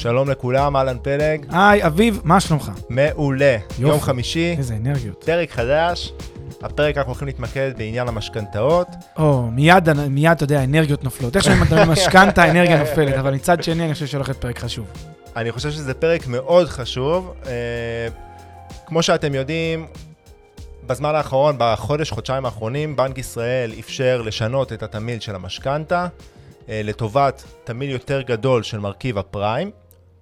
שלום לכולם, אהלן פלג. היי, אביב, מה שלומך? מעולה. יופי. יום חמישי, איזה אנרגיות. פרק חדש. הפרק אנחנו הולכים להתמקד בעניין המשכנתאות. או, מיד, מיד, אתה יודע, האנרגיות נופלות. איך שאני מדבר משכנתה, האנרגיה נופלת, אבל מצד שני, אני חושב שהולך להיות פרק חשוב. אני חושב שזה פרק מאוד חשוב. אה, כמו שאתם יודעים, בזמן האחרון, בחודש, חודשיים האחרונים, בנק ישראל אפשר לשנות את התמהיל של המשכנתה אה, לטובת תמהיל יותר גדול של מרכיב הפריים,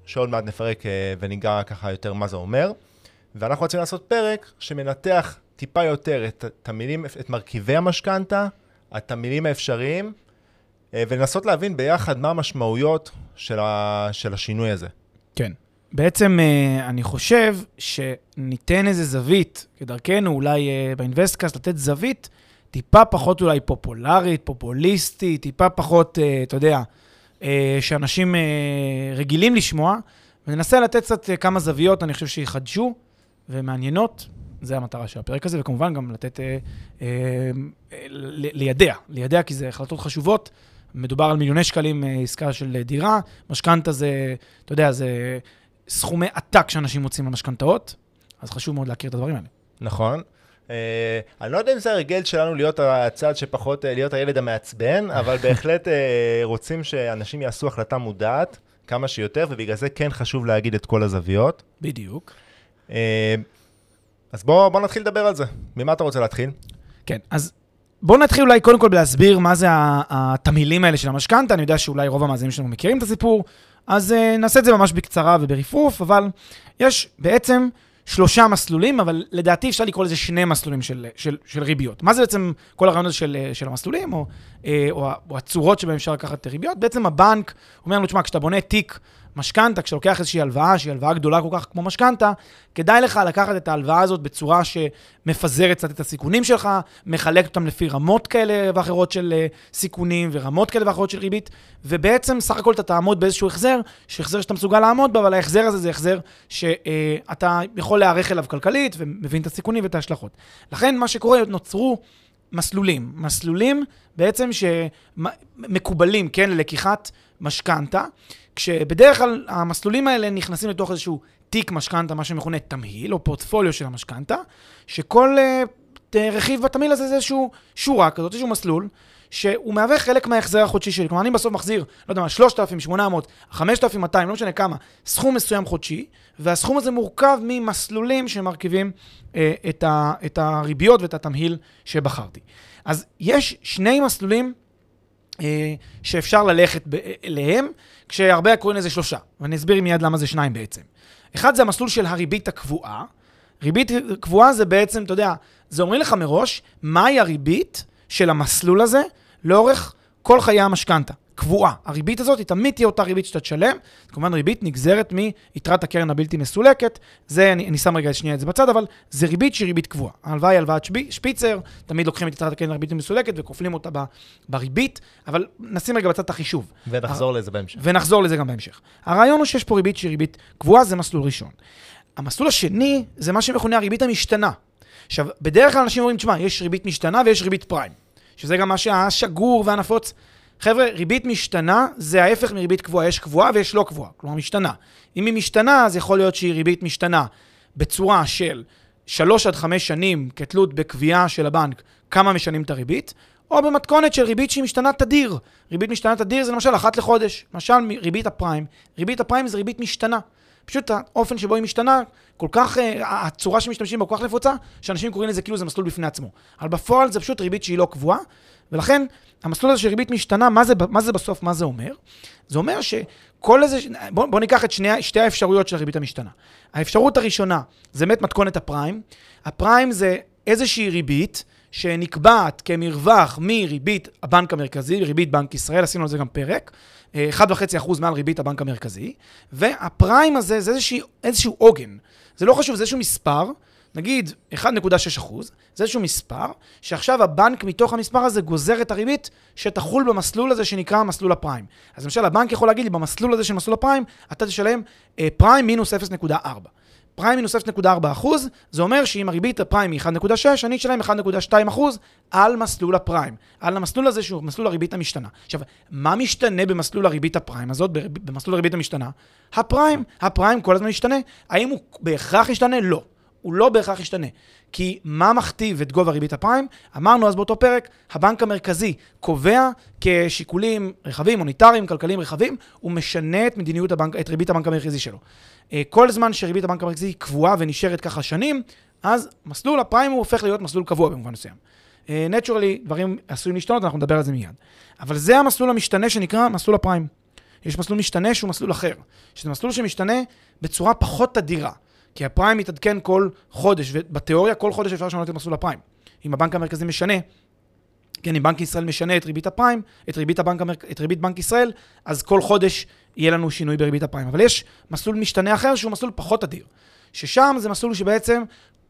שעוד מעט נפרק אה, וניגע ככה יותר מה זה אומר. ואנחנו רוצים לעשות פרק שמנתח טיפה יותר את התמהילים, את מרכיבי המשכנתה, התמהילים האפשריים, אה, ולנסות להבין ביחד מה המשמעויות של, ה, של השינוי הזה. כן. בעצם אה, אני חושב שניתן איזה זווית, כדרכנו אולי באינבסטקאסט, לתת זווית טיפה פחות אולי פופולרית, פופוליסטית, טיפה פחות, אתה יודע, שאנשים אה, רגילים לשמוע, וננסה לתת קצת אה, כמה זוויות, אני חושב שיחדשו ומעניינות. זה המטרה של הפרק הזה, וכמובן גם לתת, אה, אה, לידע, לידע כי זה החלטות חשובות. מדובר על מיליוני שקלים אה, עסקה של אה, דירה, משכנתה זה, אתה יודע, זה סכומי עתק שאנשים מוצאים על משכנתאות, אז חשוב מאוד להכיר את הדברים האלה. נכון. Uh, אני לא יודע אם זה הרגל שלנו להיות הצד שפחות, uh, להיות הילד המעצבן, אבל בהחלט uh, רוצים שאנשים יעשו החלטה מודעת כמה שיותר, ובגלל זה כן חשוב להגיד את כל הזוויות. בדיוק. אז בואו בוא נתחיל לדבר על זה. ממה אתה רוצה להתחיל? כן, אז בואו נתחיל אולי קודם כל בלהסביר מה זה התמהילים האלה של המשכנתה. אני יודע שאולי רוב המאזינים שלנו מכירים את הסיפור, אז uh, נעשה את זה ממש בקצרה וברפרוף, אבל יש בעצם שלושה מסלולים, אבל לדעתי אפשר לקרוא לזה שני מסלולים של, של, של ריביות. מה זה בעצם כל הרעיון הזה של, של המסלולים, או, אה, או, או הצורות שבהן אפשר לקחת ריביות? בעצם הבנק אומר לנו, תשמע, כשאתה בונה תיק משכנתה, כשאתה לוקח איזושהי הלוואה, שהיא הלוואה גדולה כל כך כמו משכנתה, כדאי לך לקחת את ההלוואה הזאת בצורה שמפזרת קצת את הסיכונים שלך, מחלקת אותם לפי רמות כאלה ואחרות של אה, סיכונים ורמות כאלה ואחרות של ריבית, ובעצם סך הכל אתה תעמוד באיזשהו החזר, שהחזר שאתה מסוגל לעמוד בו, אבל ההחזר הזה זה החזר שאתה יכול להיערך אליו כלכלית ומבין את הסיכונים ואת ההשלכות. לכן מה שקורה, נוצרו מסלולים. מסלולים בעצם שמקובלים, כן, ללקיחת משכנתה, כשבדרך כלל המסלולים האלה נכנסים לתוך איזשהו תיק משכנתה, מה שמכונה תמהיל, או פורטפוליו של המשכנתה, שכל uh, רכיב בתמהיל הזה זה איזשהו שורה כזאת, איזשהו מסלול, שהוא מהווה חלק מההחזר החודשי שלי. כלומר, אני בסוף מחזיר, לא יודע מה, 3,800, 5,200, לא משנה כמה, סכום מסוים חודשי, והסכום הזה מורכב ממסלולים שמרכיבים אה, את, ה, את הריביות ואת התמהיל שבחרתי. אז יש שני מסלולים שאפשר ללכת ב- אליהם, כשהרבה קוראים לזה שלושה, ואני אסביר מיד למה זה שניים בעצם. אחד זה המסלול של הריבית הקבועה. ריבית קבועה זה בעצם, אתה יודע, זה אומרים לך מראש, מהי הריבית של המסלול הזה לאורך כל חיי המשכנתה. קבועה. הריבית הזאת היא תמיד תהיה אותה ריבית שאתה תשלם. כמובן ריבית נגזרת מיתרת הקרן הבלתי מסולקת. זה, אני, אני שם רגע שנייה את זה בצד, אבל זה ריבית שהיא ריבית קבועה. ההלוואה היא הלוואת שפיצר, תמיד לוקחים את יתרת הקרן הבלתי מסולקת וכופלים אותה ב, בריבית, אבל נשים רגע בצד את החישוב. ונחזור לזה בהמשך. ונחזור לזה גם בהמשך. הרעיון הוא שיש פה ריבית שהיא ריבית קבועה, זה מסלול ראשון. המסלול השני זה מה שמכונה הריבית המשתנה. עכשיו, בדרך כלל אנשים אומרים, תשמע, יש ריבית משתנה ויש ריבית פריים, שזה גם מה שהשגור והנפוץ. חבר'ה, ריבית משתנה זה ההפך מריבית קבועה, יש קבועה ויש לא קבועה, כלומר משתנה. אם היא משתנה, אז יכול להיות שהיא ריבית משתנה בצורה של שלוש עד חמש שנים כתלות בקביעה של הבנק כמה משנים את הריבית, או במתכונת של ריבית שהיא משתנה תדיר. ריבית משתנה תדיר זה למשל אחת לחודש. למשל ריבית הפריים. ריבית הפריים זה ריבית משתנה. פשוט האופן שבו היא משתנה, כל כך, uh, הצורה שמשתמשים בה כל כך נפוצה, שאנשים קוראים לזה כאילו זה מסלול בפני עצמו. אבל בפועל זה פשוט ריבית שהיא לא קבועה, ולכן המסלול הזה של ריבית משתנה, מה זה, מה זה בסוף, מה זה אומר? זה אומר כל איזה, בוא, בוא ניקח את שני, שתי האפשרויות של הריבית המשתנה. האפשרות הראשונה זה באמת מתכונת הפריים. הפריים זה איזושהי ריבית שנקבעת כמרווח מריבית הבנק המרכזי, ריבית בנק ישראל, עשינו על זה גם פרק, 1.5% מעל ריבית הבנק המרכזי, והפריים הזה זה איזושהי, איזשהו עוגן. זה לא חשוב, זה איזשהו מספר, נגיד 1.6 אחוז, זה איזשהו מספר, שעכשיו הבנק מתוך המספר הזה גוזר את הריבית שתחול במסלול הזה שנקרא מסלול הפריים. אז למשל, הבנק יכול להגיד לי, במסלול הזה של מסלול הפריים, אתה תשלם אה, פריים מינוס 0.4. פריים מינוס 0.4 אחוז, זה אומר שאם הריבית הפריים היא 1.6, אני אשלם 1.2 אחוז על מסלול הפריים. על המסלול הזה שהוא מסלול הריבית המשתנה. עכשיו, מה משתנה במסלול הריבית הפריים הזאת, במסלול הריבית המשתנה? הפריים. הפריים כל הזמן משתנה. האם הוא בהכרח ישתנה? לא. הוא לא בהכרח ישתנה. כי מה מכתיב את גובה ריבית הפריים? אמרנו אז באותו פרק, הבנק המרכזי קובע כשיקולים רחבים, מוניטריים, כלכליים רחבים, הוא משנה את מדיניות הבנק, את ריבית הבנק המרכזי שלו. אה, כל זמן שריבית הבנק המרכזי קבועה ונשארת ככה שנים, אז מסלול הפריים הוא הופך להיות מסלול קבוע במובן מסוים. נטורלי, uh, דברים עשויים להשתנות, אנחנו נדבר על זה מיד. אבל זה המסלול המשתנה שנקרא מסלול הפריים. יש מסלול משתנה שהוא מסלול אחר, שזה מסלול שמשתנה בצורה פחות תדירה. כי הפריים מתעדכן כל חודש, ובתיאוריה כל חודש אפשר לשנות את מסלול הפריים. אם הבנק המרכזי משנה, כן, אם בנק ישראל משנה את ריבית הפריים, את ריבית, הבנק, את ריבית בנק ישראל, אז כל חודש יהיה לנו שינוי בריבית הפריים. אבל יש מסלול משתנה אחר שהוא מסלול פחות אדיר, ששם זה מסלול שבעצם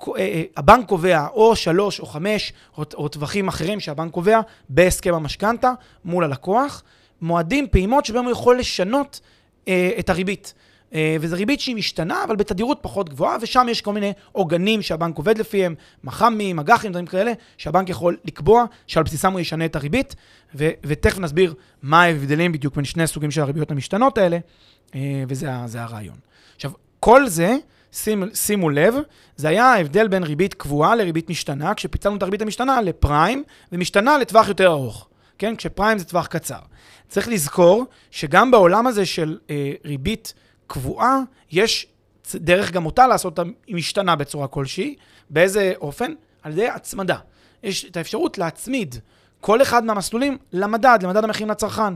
אה, אה, הבנק קובע או שלוש או חמש או טווחים אחרים שהבנק קובע בהסכם המשכנתה מול הלקוח, מועדים, פעימות שבהם הוא יכול לשנות אה, את הריבית. אה, וזו ריבית שהיא משתנה, אבל בתדירות פחות גבוהה, ושם יש כל מיני עוגנים שהבנק עובד לפיהם, מח"מים, אג"חים, דברים כאלה, שהבנק יכול לקבוע שעל בסיסם הוא ישנה את הריבית, ו- ותכף נסביר מה ההבדלים בדיוק בין שני סוגים של הריביות המשתנות האלה, אה, וזה הרעיון. עכשיו, כל זה, שימו, שימו לב, זה היה ההבדל בין ריבית קבועה לריבית משתנה, כשפיצלנו את הריבית המשתנה לפריים, ומשתנה לטווח יותר ארוך. כן? כשפריים זה טווח קצר. צריך לזכור שגם בעולם הזה של אה, ריבית קבועה, יש דרך גם אותה לעשות אותה משתנה בצורה כלשהי. באיזה אופן? על ידי הצמדה. יש את האפשרות להצמיד כל אחד מהמסלולים למדד, למדד המחירים לצרכן.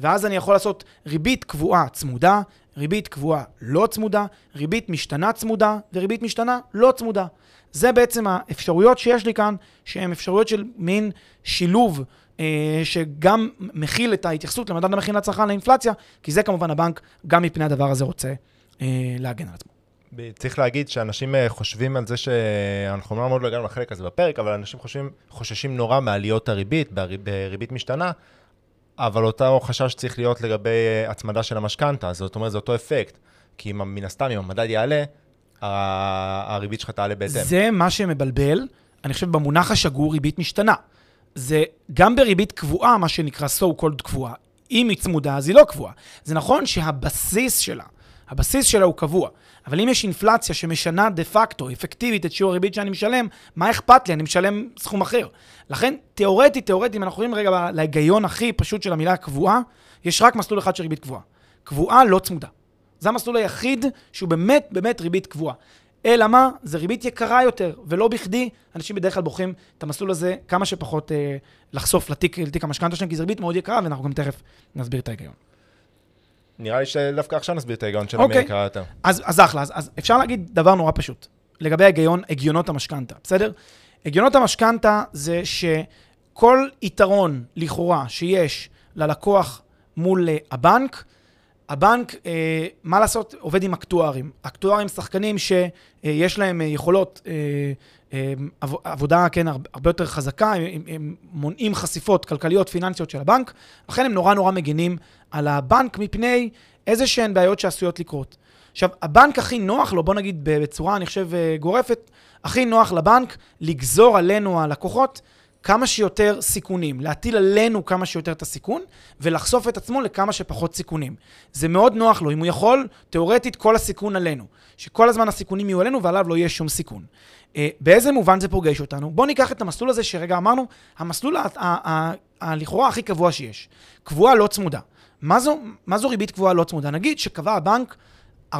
ואז אני יכול לעשות ריבית קבועה צמודה, ריבית קבועה לא צמודה, ריבית משתנה צמודה וריבית משתנה לא צמודה. זה בעצם האפשרויות שיש לי כאן, שהן אפשרויות של מין שילוב שגם מכיל את ההתייחסות למדד המחירים לצרכן לאינפלציה, כי זה כמובן הבנק גם מפני הדבר הזה רוצה אה, להגן על עצמו. צריך להגיד שאנשים אה, חושבים על זה שאנחנו לא מאוד לא הגענו לחלק הזה בפרק, אבל אנשים חושבים, חוששים נורא מעליות הריבית, בריבית משתנה, אבל אותו חשש צריך להיות לגבי הצמדה של המשכנתה, זאת אומרת, זה אותו אפקט. כי אם, מן הסתם, אם המדד יעלה, הריבית שלך תעלה בהתאם. זה מה שמבלבל, אני חושב, במונח השגור ריבית משתנה. זה גם בריבית קבועה, מה שנקרא so called קבועה. אם היא צמודה, אז היא לא קבועה. זה נכון שהבסיס שלה, הבסיס שלה הוא קבוע. אבל אם יש אינפלציה שמשנה דה פקטו, אפקטיבית, את שיעור הריבית שאני משלם, מה אכפת לי? אני משלם סכום אחר. לכן, תיאורטית, תיאורטית, אם אנחנו רואים רגע להיגיון הכי פשוט של המילה קבועה, יש רק מסלול אחד של ריבית קבועה. קבועה לא צמודה. זה המסלול היחיד שהוא באמת באמת ריבית קבועה. אלא מה? זה ריבית יקרה יותר, ולא בכדי אנשים בדרך כלל בוחרים את המסלול הזה כמה שפחות אה, לחשוף לתיק, לתיק המשכנתה שלהם, כי זו ריבית מאוד יקרה, ואנחנו גם תכף נסביר את ההיגיון. נראה לי שדווקא עכשיו נסביר את ההיגיון של okay. אוקיי. יקרה יותר. אז, אז אחלה, אז, אז אפשר להגיד דבר נורא פשוט, לגבי ההיגיון, הגיונות המשכנתה, בסדר? הגיונות המשכנתה זה שכל יתרון לכאורה שיש ללקוח מול אה, הבנק, הבנק, אה, מה לעשות, עובד עם אקטוארים. אקטוארים שחקנים שיש להם אה, יכולות אה, אה, עבודה, כן, הרבה יותר חזקה, הם, הם מונעים חשיפות כלכליות, פיננסיות של הבנק, לכן הם נורא נורא מגינים על הבנק מפני איזה שהן בעיות שעשויות לקרות. עכשיו, הבנק הכי נוח לו, בוא נגיד בצורה, אני חושב, אה, גורפת, הכי נוח לבנק לגזור עלינו הלקוחות כמה שיותר סיכונים, להטיל עלינו כמה שיותר את הסיכון, ולחשוף את עצמו לכמה שפחות סיכונים. זה מאוד נוח לו, אם הוא יכול, תאורטית כל הסיכון עלינו. שכל הזמן הסיכונים יהיו עלינו ועליו לא יהיה שום סיכון. Uh, באיזה מובן זה פוגש אותנו? בואו ניקח את המסלול הזה שרגע אמרנו, המסלול הלכאורה הכי קבוע שיש. קבועה לא צמודה. מה זו, מה זו ריבית קבועה לא צמודה? נגיד שקבע הבנק 4.5%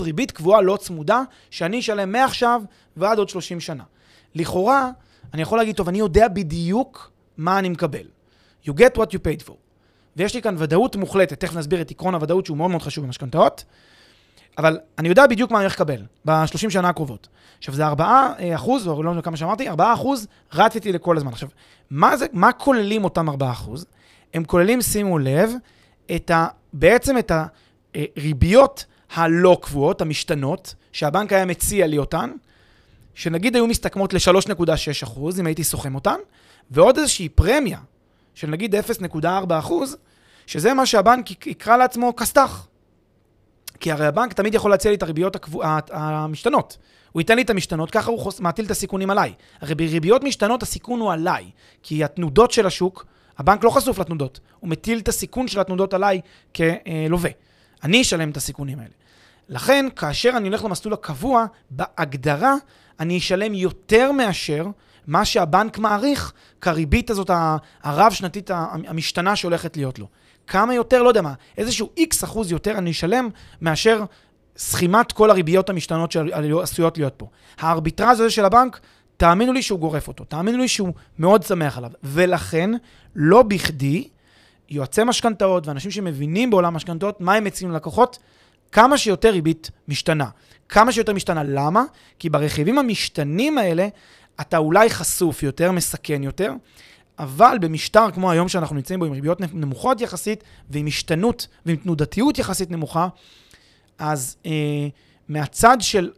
ריבית קבועה לא צמודה, שאני אשלם מעכשיו ועד עוד 30 שנה. לכאורה, אני יכול להגיד, טוב, אני יודע בדיוק מה אני מקבל. You get what you paid for. ויש לי כאן ודאות מוחלטת, תכף נסביר את עקרון הוודאות שהוא מאוד מאוד חשוב במשכנתאות, אבל אני יודע בדיוק מה אני הולך לקבל ב-30 שנה הקרובות. עכשיו, זה 4 אה, אחוז, או לא יודע כמה שאמרתי, 4 אחוז רצתי לכל הזמן. עכשיו, מה, זה, מה כוללים אותם 4 אחוז? הם כוללים, שימו לב, את ה, בעצם את הריביות הלא קבועות, המשתנות, שהבנק היה מציע לי אותן, שנגיד היו מסתכמות ל-3.6 אחוז, אם הייתי סוכם אותן, ועוד איזושהי פרמיה של נגיד 0.4 אחוז, שזה מה שהבנק יקרא לעצמו כסת"ח. כי הרי הבנק תמיד יכול להציע לי את הריביות הקבוע, המשתנות. הוא ייתן לי את המשתנות, ככה הוא חוס, מטיל את הסיכונים עליי. הרי בריביות משתנות הסיכון הוא עליי, כי התנודות של השוק, הבנק לא חשוף לתנודות, הוא מטיל את הסיכון של התנודות עליי כלווה. אני אשלם את הסיכונים האלה. לכן, כאשר אני הולך למסלול הקבוע, בהגדרה אני אשלם יותר מאשר מה שהבנק מעריך כריבית הזאת הרב-שנתית המשתנה שהולכת להיות לו. כמה יותר, לא יודע מה, איזשהו איקס אחוז יותר אני אשלם מאשר סכימת כל הריביות המשתנות שעשויות להיות פה. הארביטרז הזה של הבנק, תאמינו לי שהוא גורף אותו, תאמינו לי שהוא מאוד שמח עליו. ולכן, לא בכדי, יועצי משכנתאות ואנשים שמבינים בעולם משכנתאות, מה הם מציעים ללקוחות? כמה שיותר ריבית משתנה. כמה שיותר משתנה. למה? כי ברכיבים המשתנים האלה, אתה אולי חשוף יותר, מסכן יותר, אבל במשטר כמו היום שאנחנו נמצאים בו, עם ריביות נמוכות יחסית, ועם השתנות ועם תנודתיות יחסית נמוכה, אז אה, מהצד של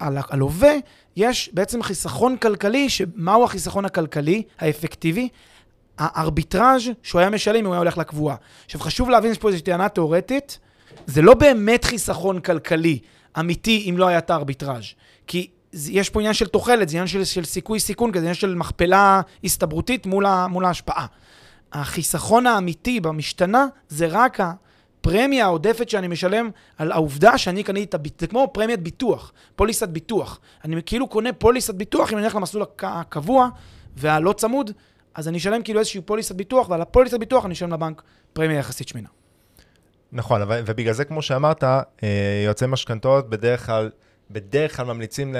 הלווה, יש בעצם חיסכון כלכלי, שמהו החיסכון הכלכלי האפקטיבי? הארביטראז' שהוא היה משלם אם הוא היה הולך לקבועה. עכשיו, חשוב להבין, יש פה איזושהי טענה תיאורטית, זה לא באמת חיסכון כלכלי אמיתי אם לא היה את הארביטראז'. כי יש פה עניין של תוחלת, זה עניין של, של סיכוי סיכון, כזה עניין של מכפלה הסתברותית מול, ה, מול ההשפעה. החיסכון האמיתי במשתנה זה רק הפרמיה העודפת שאני משלם על העובדה שאני קניתי את הביטוח, זה כמו פרמיית ביטוח, פוליסת ביטוח. אני כאילו קונה פוליסת ביטוח אם אני הולך למסלול הקבוע והלא צמוד, אז אני אשלם כאילו איזושהי פוליסת ביטוח, ועל הפוליסת ביטוח אני אשלם לבנק פרמיה יחסית שמינה. נכון, ובגלל זה, כמו שאמרת, אה, יועצי משכנתאות בדרך כלל, בדרך כלל ממליצים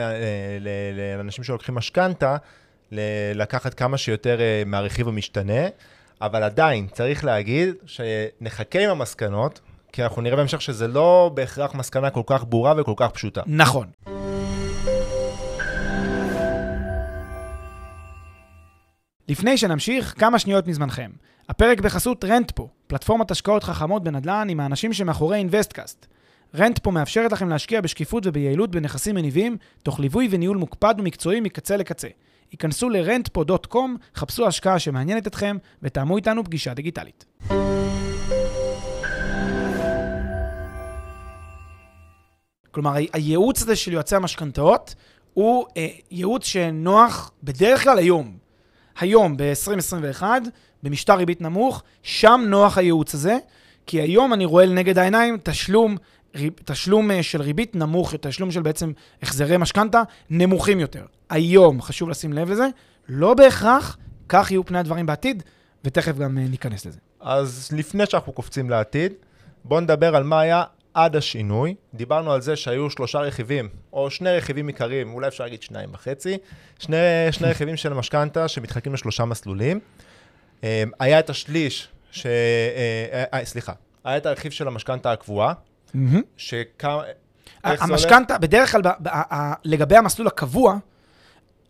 לאנשים שלוקחים משכנתה, לקחת כמה שיותר אה, מהרכיב המשתנה, אבל עדיין, צריך להגיד שנחכה עם המסקנות, כי אנחנו נראה בהמשך שזה לא בהכרח מסקנה כל כך ברורה וכל כך פשוטה. נכון. לפני שנמשיך, כמה שניות מזמנכם. הפרק בחסות Rentpo, פלטפורמת השקעות חכמות בנדל"ן עם האנשים שמאחורי InvestCast. Rentpo מאפשרת לכם להשקיע בשקיפות וביעילות בנכסים מניבים, תוך ליווי וניהול מוקפד ומקצועי מקצה לקצה. היכנסו ל-rentpo.com, חפשו השקעה שמעניינת אתכם, ותאמו איתנו פגישה דיגיטלית. כלומר, הייעוץ הזה של יועצי המשכנתאות הוא אה, ייעוץ שנוח בדרך כלל היום. היום, ב-2021, במשטר ריבית נמוך, שם נוח הייעוץ הזה, כי היום אני רואה לנגד העיניים תשלום, ריב, תשלום אה, של ריבית נמוך, תשלום של בעצם החזרי משכנתה נמוכים יותר. היום, חשוב לשים לב לזה, לא בהכרח כך יהיו פני הדברים בעתיד, ותכף גם אה, ניכנס לזה. אז לפני שאנחנו קופצים לעתיד, בואו נדבר על מה היה עד השינוי. דיברנו על זה שהיו שלושה רכיבים, או שני רכיבים עיקריים, אולי אפשר להגיד שניים וחצי, שני, שני רכיבים של המשכנתה שמתחלקים לשלושה מסלולים. אה, היה את השליש, ש... אה, אה, סליחה, היה את הרכיב של המשכנתה הקבועה, שכמה... המשכנתה, בדרך כלל, לגבי המסלול הקבוע,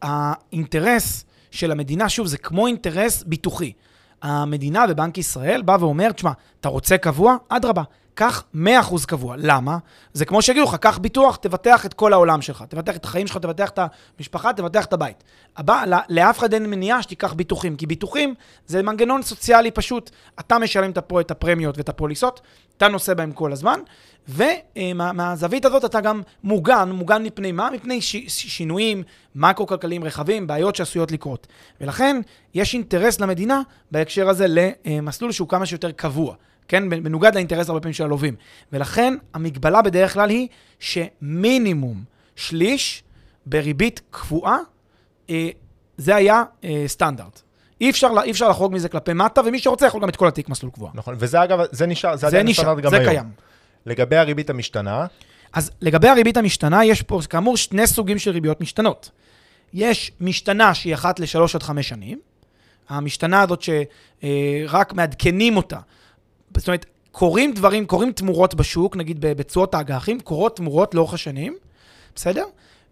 האינטרס של המדינה, שוב, זה כמו אינטרס ביטוחי. המדינה בבנק ישראל בא ואומר, תשמע, אתה רוצה קבוע? אדרבה. קח 100% קבוע. למה? זה כמו שיגידו לך, קח ביטוח, תבטח את כל העולם שלך. תבטח את החיים שלך, תבטח את המשפחה, תבטח את הבית. הבא, לאף אחד אין מניעה שתיקח ביטוחים, כי ביטוחים זה מנגנון סוציאלי פשוט. אתה משלם פה את הפרמיות ואת הפוליסות, אתה נושא בהם כל הזמן, ומהזווית הזאת אתה גם מוגן, מוגן מפני מה? מפני ש, שינויים מקרו-כלכליים רחבים, בעיות שעשויות לקרות. ולכן יש אינטרס למדינה בהקשר הזה למסלול שהוא כמה שיותר קבוע. כן? מנוגד לאינטרס הרבה פעמים של הלווים. ולכן המגבלה בדרך כלל היא שמינימום שליש בריבית קבועה, אה, זה היה אה, סטנדרט. אי אפשר, אי אפשר לחרוג מזה כלפי מטה, ומי שרוצה יכול גם את כל התיק מסלול קבוע. נכון, וזה אגב, זה נשאר, זה, זה עדיין נשאר, גם זה היום. קיים. לגבי הריבית המשתנה? אז לגבי הריבית המשתנה, יש פה כאמור שני סוגים של ריביות משתנות. יש משתנה שהיא אחת לשלוש עד חמש שנים, המשתנה הזאת שרק מעדכנים אותה זאת אומרת, קורים דברים, קורים תמורות בשוק, נגיד בתשואות האג"חים, קורות תמורות לאורך השנים, בסדר?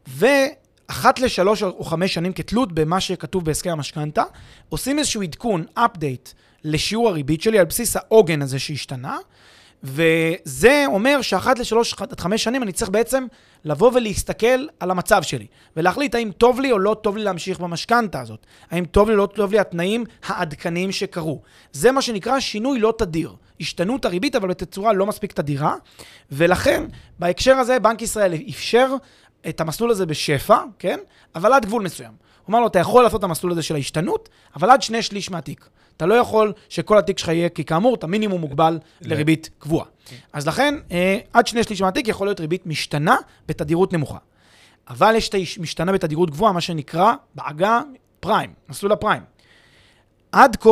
ואחת לשלוש או חמש שנים כתלות במה שכתוב בהסכם המשכנתה, עושים איזשהו עדכון, update, לשיעור הריבית שלי על בסיס העוגן הזה שהשתנה, וזה אומר שאחת לשלוש עד חמש שנים אני צריך בעצם לבוא ולהסתכל על המצב שלי, ולהחליט האם טוב לי או לא טוב לי להמשיך במשכנתה הזאת. האם טוב לי או לא טוב לי התנאים העדכניים שקרו. זה מה שנקרא שינוי לא תדיר. השתנות הריבית, אבל בתצורה לא מספיק תדירה, ולכן, בהקשר הזה, בנק ישראל אפשר את המסלול הזה בשפע, כן? אבל עד גבול מסוים. הוא אמר לו, אתה יכול לעשות את המסלול הזה של ההשתנות, אבל עד שני שליש מהתיק. אתה לא יכול שכל התיק שלך יהיה, כי כאמור, אתה מינימום מוגבל לריבית קבועה. אז לכן, אה, עד שני שליש מהתיק יכול להיות ריבית משתנה בתדירות נמוכה. אבל יש את המשתנה בתדירות גבוהה, מה שנקרא בעגה פריים, מסלול הפריים. עד כה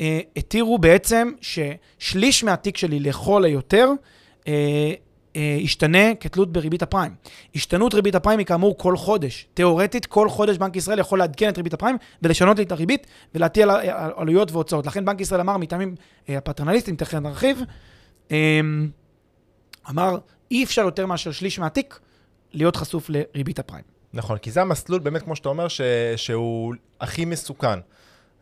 אה, התירו בעצם ששליש מהתיק שלי לכל היותר אה, ישתנה כתלות בריבית הפריים. השתנות ריבית הפריים היא כאמור כל חודש. תיאורטית, כל חודש בנק ישראל יכול לעדכן את ריבית הפריים ולשנות את הריבית ולהטיל עלויות והוצאות. לכן בנק ישראל אמר מטעמים אה, הפטרנליסטיים, תכף נרחיב, אה, אמר, אי אפשר יותר מאשר שליש מהתיק להיות חשוף לריבית הפריים. נכון, כי זה המסלול באמת, כמו שאתה אומר, ש... שהוא הכי מסוכן.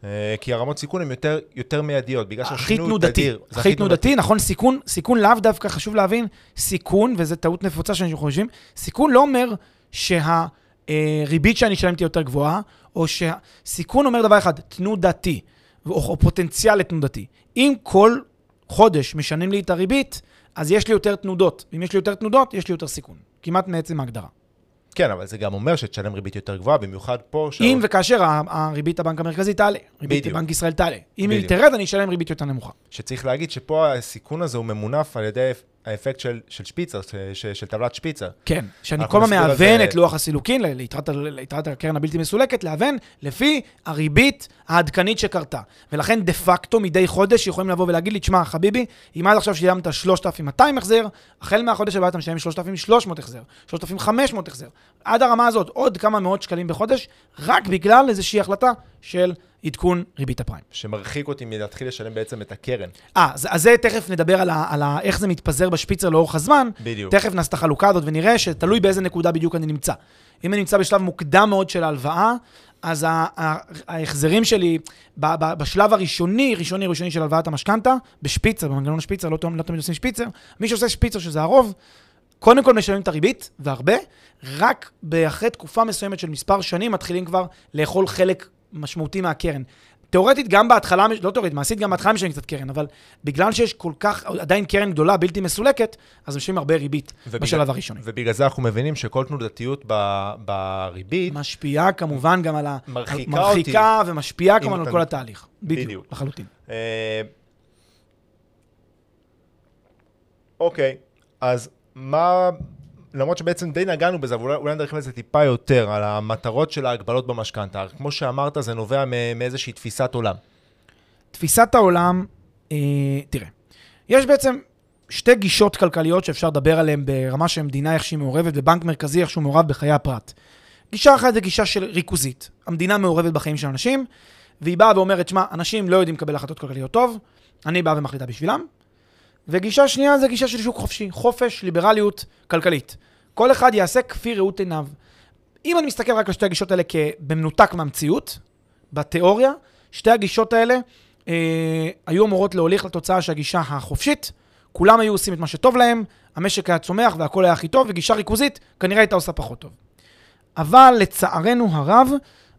אה, כי הרמות סיכון הן יותר, יותר מיידיות, בגלל שהשינוי תדיר. הכי תנודתי, נכון, סיכון, סיכון לאו דווקא, חשוב להבין, סיכון, וזו טעות נפוצה שאנחנו חושבים, סיכון לא אומר שהריבית שאני אשלם תהיה יותר גבוהה, או שסיכון אומר דבר אחד, תנודתי, או, או פוטנציאל לתנודתי. אם כל חודש משנים לי את הריבית, אז יש לי יותר תנודות. אם יש לי יותר תנודות, יש לי יותר סיכון. כמעט מעצם ההגדרה. כן, אבל זה גם אומר שתשלם ריבית יותר גבוהה, במיוחד פה. אם וכאשר הריבית הבנק המרכזי תעלה, ריבית בנק ישראל תעלה. אם היא תרד, אני אשלם ריבית יותר נמוכה. שצריך להגיד שפה הסיכון הזה הוא ממונף על ידי האפקט של, של שפיצר, של, של טבלת שפיצר. כן, שאני כל הזמן מהוון את לוח הסילוקין ליתרת הקרן הבלתי מסולקת, להוון לפי הריבית העדכנית שקרתה. ולכן דה פקטו מדי חודש יכולים לבוא ולהגיד לי, תשמע, חביבי, אם עד עכשיו שילמת 3,200 החזר, החל מהחודש הבא אתה משלם 3,300 החזר, 3,500 החזר. עד הרמה הזאת, עוד כמה מאות שקלים בחודש, רק בגלל איזושהי החלטה של עדכון ריבית הפריים. שמרחיק אותי מלהתחיל לשלם בעצם את הקרן. אה, אז, אז זה תכף נדבר על, ה, על ה, איך זה מתפזר בשפיצר לאורך הזמן. בדיוק. תכף נעשה את החלוקה הזאת ונראה שתלוי באיזה נקודה בדיוק אני נמצא. אם אני נמצא בשלב מוקדם מאוד של ההלוואה, אז ההחזרים שלי בשלב הראשוני, ראשוני ראשוני של הלוואת המשכנתה, בשפיצר, במנגנון השפיצר, לא, לא תמיד עושים שפיצר, מי שעושה שפיצר, שזה הרוב, קודם כל משלמים את הריבית, והרבה, רק אחרי תקופה מסוימת של מספר שנים מתחילים כבר לאכול חלק משמעותי מהקרן. תאורטית, גם בהתחלה, לא תאורטית, מעשית גם בהתחלה משלמים קצת קרן, אבל בגלל שיש כל כך, עדיין קרן גדולה, בלתי מסולקת, אז משלמים הרבה ריבית ובגלל, בשלב הראשוני. ובגלל זה אנחנו מבינים שכל תנודתיות ב, בריבית... משפיעה כמובן גם על ה... מרחיקה, מרחיקה אותי. ומשפיעה כמובן על כל התהליך. בדיוק, בדיוק. לחלוטין. אה, אוקיי, אז מה למרות שבעצם די נגענו בזה, אבל אולי נדרכים לזה טיפה יותר, על המטרות של ההגבלות במשכנתה. כמו שאמרת, זה נובע מאיזושהי תפיסת עולם. תפיסת העולם, אה, תראה, יש בעצם שתי גישות כלכליות שאפשר לדבר עליהן ברמה של מדינה, איך שהיא מעורבת, ובנק מרכזי, איך שהוא מעורב בחיי הפרט. גישה אחת זה גישה של ריכוזית. המדינה מעורבת בחיים של אנשים, והיא באה ואומרת, שמע, אנשים לא יודעים לקבל החלטות כלכליות טוב, אני באה ומחליטה בשבילם. וגישה שנייה זה גישה של שוק חופשי, חופש, ליברליות, כלכלית. כל אחד יעשה כפי ראות עיניו. אם אני מסתכל רק על שתי הגישות האלה במנותק מהמציאות, בתיאוריה, שתי הגישות האלה אה, היו אמורות להוליך לתוצאה שהגישה החופשית, כולם היו עושים את מה שטוב להם, המשק היה צומח והכל היה הכי טוב, וגישה ריכוזית כנראה הייתה עושה פחות טוב. אבל לצערנו הרב,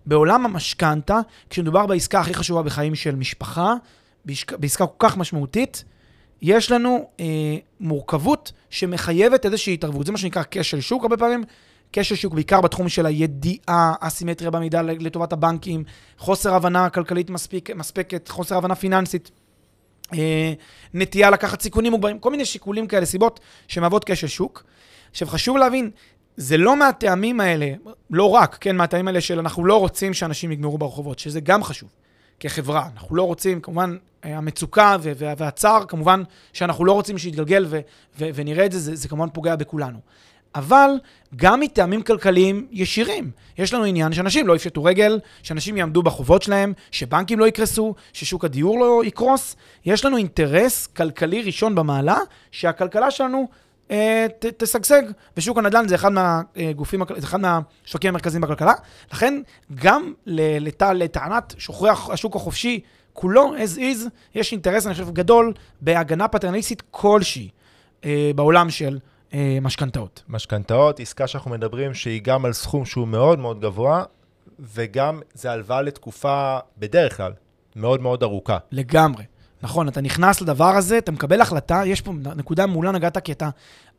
בעולם המשכנתה, כשמדובר בעסקה הכי חשובה בחיים של משפחה, בעסקה כל כך משמעותית, יש לנו אה, מורכבות שמחייבת איזושהי התערבות. זה מה שנקרא כשל שוק הרבה פעמים. כשל שוק בעיקר בתחום של הידיעה, אסימטריה במידע לטובת הבנקים, חוסר הבנה כלכלית מספיק, מספקת, חוסר הבנה פיננסית, אה, נטייה לקחת סיכונים מוגברים, כל מיני שיקולים כאלה, סיבות שמהוות כשל שוק. עכשיו, חשוב להבין, זה לא מהטעמים האלה, לא רק, כן, מהטעמים האלה של אנחנו לא רוצים שאנשים יגמרו ברחובות, שזה גם חשוב. כחברה. אנחנו לא רוצים, כמובן, אה, המצוקה והצער, כמובן שאנחנו לא רוצים שיתגלגל ונראה את זה, זה, זה כמובן פוגע בכולנו. אבל גם מטעמים כלכליים ישירים. יש לנו עניין שאנשים לא יפשטו רגל, שאנשים יעמדו בחובות שלהם, שבנקים לא יקרסו, ששוק הדיור לא יקרוס. יש לנו אינטרס כלכלי ראשון במעלה, שהכלכלה שלנו ת, תשגשג, ושוק הנדל"ן זה אחד מהגופים, זה אחד מהשווקים המרכזיים בכלכלה. לכן, גם לטענת שוחרי השוק החופשי, כולו, as is, יש אינטרס, אני חושב, גדול בהגנה פטרנליסטית כלשהי אה, בעולם של אה, משכנתאות. משכנתאות, עסקה שאנחנו מדברים שהיא גם על סכום שהוא מאוד מאוד גבוה, וגם זה הלוואה לתקופה, בדרך כלל, מאוד מאוד ארוכה. לגמרי. נכון, אתה נכנס לדבר הזה, אתה מקבל החלטה, יש פה נקודה מעולה נגעת, כי אתה,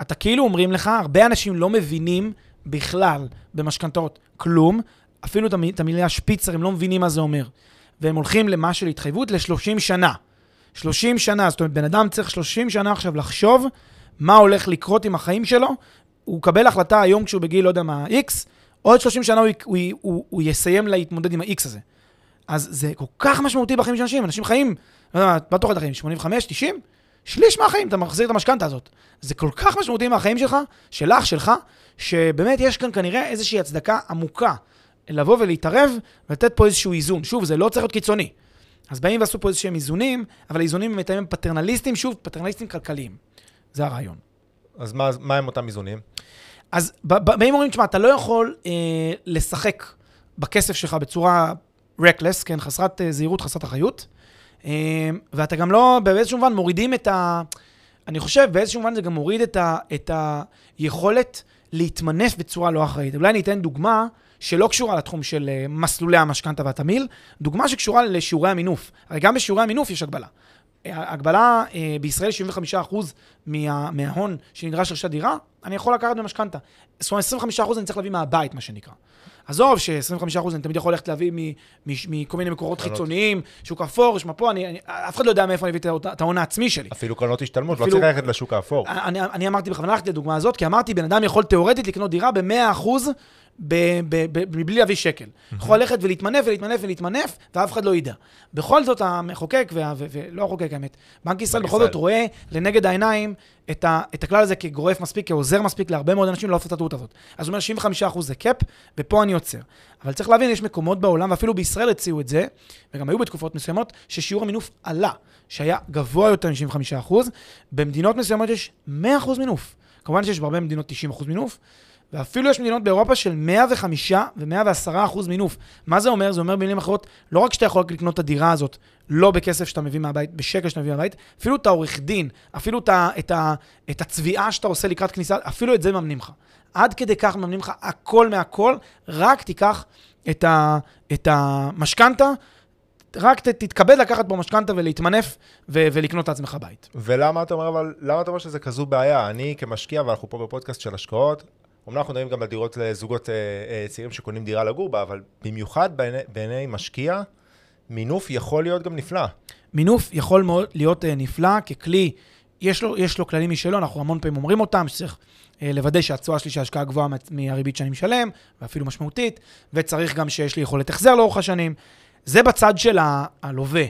אתה כאילו אומרים לך, הרבה אנשים לא מבינים בכלל במשכנתאות כלום, אפילו את המילה שפיצר, הם לא מבינים מה זה אומר. והם הולכים למה של התחייבות ל-30 שנה. 30 שנה, זאת אומרת, בן אדם צריך 30 שנה עכשיו לחשוב מה הולך לקרות עם החיים שלו, הוא מקבל החלטה היום כשהוא בגיל, לא יודע מה, X, עוד 30 שנה הוא, הוא, הוא, הוא יסיים להתמודד עם ה-X הזה. אז זה כל כך משמעותי בחיים של אנשים, אנשים חיים, מה תוחלת החיים? 85, 90? שליש מהחיים אתה מחזיר את המשכנתה הזאת. זה כל כך משמעותי מהחיים שלך, שלך, שלך, שבאמת יש כאן כנראה איזושהי הצדקה עמוקה לבוא ולהתערב ולתת פה איזשהו איזון. שוב, זה לא צריך להיות קיצוני. אז באים ועשו פה איזשהם איזונים, אבל האיזונים הם פטרנליסטים, שוב, פטרנליסטים כלכליים. זה הרעיון. אז מה, מה הם אותם איזונים? אז באים ואומרים, תשמע, אתה לא יכול אה, לשחק בכסף שלך בצורה reckless, כן, חסרת אה, זהירות, חסרת אחריות, ואתה גם לא, באיזשהו מובן מורידים את ה... אני חושב, באיזשהו מובן זה גם מוריד את, ה, את היכולת להתמנף בצורה לא אחראית. אולי אני אתן דוגמה שלא קשורה לתחום של אה, מסלולי המשכנתה והתמיל, דוגמה שקשורה לשיעורי המינוף. הרי גם בשיעורי המינוף יש הגבלה. הגבלה אה, בישראל 75% מה, מההון שנדרש לרכישת דירה, אני יכול לקחת במשכנתה. זאת אומרת, 25% אני צריך להביא מהבית, מה שנקרא. עזוב ש-25% אני תמיד יכול ללכת להביא מכל מיני מקורות חיצוניים, שוק אפור, יש מפה, אף אחד לא יודע מאיפה אני אביא את ההון העצמי שלי. אפילו קרנות השתלמות, לא צריך ללכת לשוק האפור. אני, אמרתי בכוונה ללכת לדוגמה הזאת, כי אמרתי, בן אדם יכול תיאורטית לקנות דירה ב-100% מבלי להביא שקל. יכול ללכת ולהתמנף ולהתמנף ולהתמנף, ואף אחד לא ידע. בכל זאת, המחוקק, ולא המחוקק האמת, בנק ישראל בכל זאת רואה לנגד העיניים את, ה, את הכלל הזה כגורף מספיק, כעוזר מספיק להרבה מאוד אנשים לא לעשות את הטעות הזאת. אז הוא אומר 75% זה קאפ, ופה אני עוצר. אבל צריך להבין, יש מקומות בעולם, ואפילו בישראל הציעו את זה, וגם היו בתקופות מסוימות, ששיעור המינוף עלה, שהיה גבוה יותר מ-75%. במדינות מסוימות יש 100% מינוף. כמובן שיש בהרבה מדינות 90% מינוף, ואפילו יש מדינות באירופה של 105 ו-110 אחוז מינוף. מה זה אומר? זה אומר במילים אחרות, לא רק שאתה יכול לקנות את הדירה הזאת לא בכסף שאתה מביא מהבית, בשקל שאתה מביא מהבית, אפילו את העורך דין, אפילו את, ה, את, ה, את הצביעה שאתה עושה לקראת כניסה, אפילו את זה מממנים לך. עד כדי כך מממנים לך הכל מהכל, רק תיקח את, את המשכנתה. רק ת, תתכבד לקחת פה משכנתה ולהתמנף ו- ולקנות לעצמך בית. ולמה אתה אומר, אבל למה אתה אומר שזה כזו בעיה? אני כמשקיע, ואנחנו פה בפודקאסט של השקעות, אמנם אנחנו מדברים גם על דירות לזוגות אה, אה, צעירים שקונים דירה לגור בה, אבל במיוחד בעיני, בעיני משקיע, מינוף יכול להיות גם נפלא. מינוף יכול מאוד להיות אה, נפלא ככלי, יש לו, יש לו כללים משלו, אנחנו המון פעמים אומרים אותם, שצריך לוודא שהתשואה שלי שההשקעה גבוהה מהריבית שאני משלם, ואפילו משמעותית, וצריך גם שיש לי יכולת החזר לאורך השנים. זה בצד של הלווה.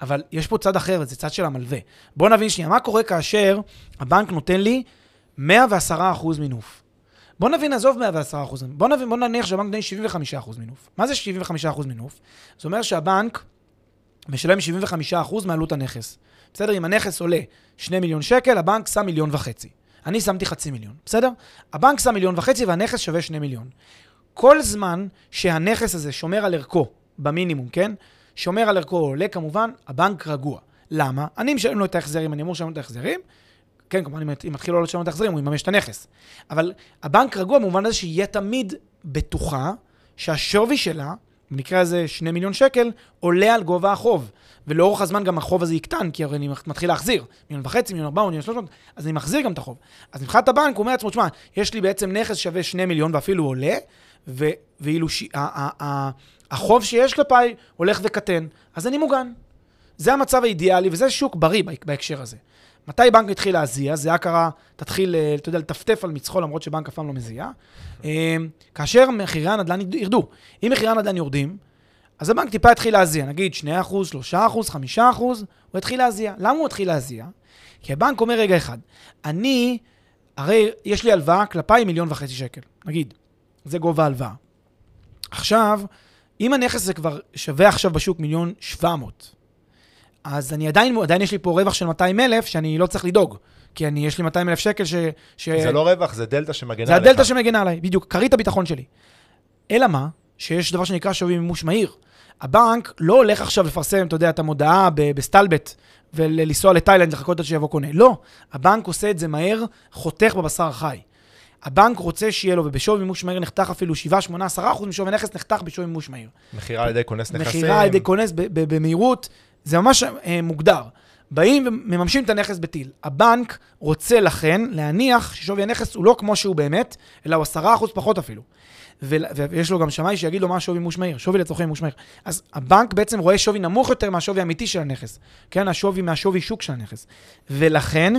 אבל יש פה צד אחר, זה צד של המלווה. בואו נבין שנייה, מה קורה כאשר הבנק נותן לי 110% מינוף? בוא נבין, עזוב 110 אחוז, בוא, נבין, בוא נניח שהבנק נותן 75 אחוז מינוף. מה זה 75 אחוז מינוף? זה אומר שהבנק משלם 75 אחוז מעלות הנכס. בסדר? אם הנכס עולה 2 מיליון שקל, הבנק שם מיליון וחצי. אני שמתי חצי מיליון, בסדר? הבנק שם מיליון וחצי והנכס שווה 2 מיליון. כל זמן שהנכס הזה שומר על ערכו, במינימום, כן? שומר על ערכו עולה, כמובן, הבנק רגוע. למה? אני משלם לו את ההחזרים, אני אמור לשלם לו את ההחזרים, כן, כמובן, אם מתחיל לא לשלם את ההחזרים, הוא יממש את הנכס. אבל הבנק רגוע במובן הזה שיהיה תמיד בטוחה שהשווי שלה, במקרה הזה 2 מיליון שקל, עולה על גובה החוב. ולאורך הזמן גם החוב הזה יקטן, כי הרי אני מתחיל להחזיר. מיליון וחצי, מיליון ארבע, מיליון שלוש מאות, אז אני מחזיר גם את החוב. אז מבחינת הבנק, הוא אומר לעצמו, תשמע, יש לי בעצם נכס שווה 2 מיליון ואפילו עולה, ו- ואילו ש- ה- ה- החוב שיש כלפיי הולך וקטן, אז אני מוגן. זה המצב האידיאלי, וזה שוק בריא בהקשר הזה. מתי בנק התחיל להזיע? זה היה קרה, תתחיל, אה, אתה יודע, לטפטף על מצחו, למרות שבנק אף פעם לא מזיע. אה, כאשר מחירי הנדל"ן ירדו. אם מחירי הנדל"ן יורדים, אז הבנק טיפה התחיל להזיע, נגיד 2%, 3%, 5%, הוא התחיל להזיע. למה הוא התחיל להזיע? כי הבנק אומר, רגע אחד, אני, הרי יש לי הלוואה כלפיי מיליון וחצי שקל, נגיד. זה גובה ההלוואה. עכשיו, אם הנכס זה כבר שווה עכשיו בשוק מיליון שבע מאות, אז אני עדיין, עדיין יש לי פה רווח של 200 אלף שאני לא צריך לדאוג. כי אני, יש לי 200 אלף שקל ש... ש... זה לא רווח, זה דלתא שמגנה זה עליך. הדלתא שמגנה עליי, בדיוק, כרית הביטחון שלי. אלא מה? שיש דבר שנקרא שווי מימוש מהיר. הבנק לא הולך עכשיו לפרסם, אתה יודע, את המודעה בסטלבט ולנסוע לתאילנד לחכות עד שיבוא קונה. לא, הבנק עושה את זה מהר, חותך בבשר החי. הבנק רוצה שיהיה לו, ובשווי מימוש מהיר נחתך אפילו 7, 8, 10 אחוז משווי נכס נחתך בשווי מימוש מהיר. מכירה על ידי כונס נכסים. מכירה על ידי כונס במהירות, זה ממש אה, מוגדר. באים ומממשים את הנכס בטיל. הבנק רוצה לכן להניח ששווי הנכס הוא לא כמו שהוא באמת, אלא הוא 10% פחות אפילו. ויש לו גם שמאי שיגיד לו מה השווי מימוש מהיר, שווי לצורכי מימוש מהיר. אז הבנק בעצם רואה שווי נמוך יותר מהשווי האמיתי של הנכס. כן, השווי מהשווי שוק של הנכס. ולכן,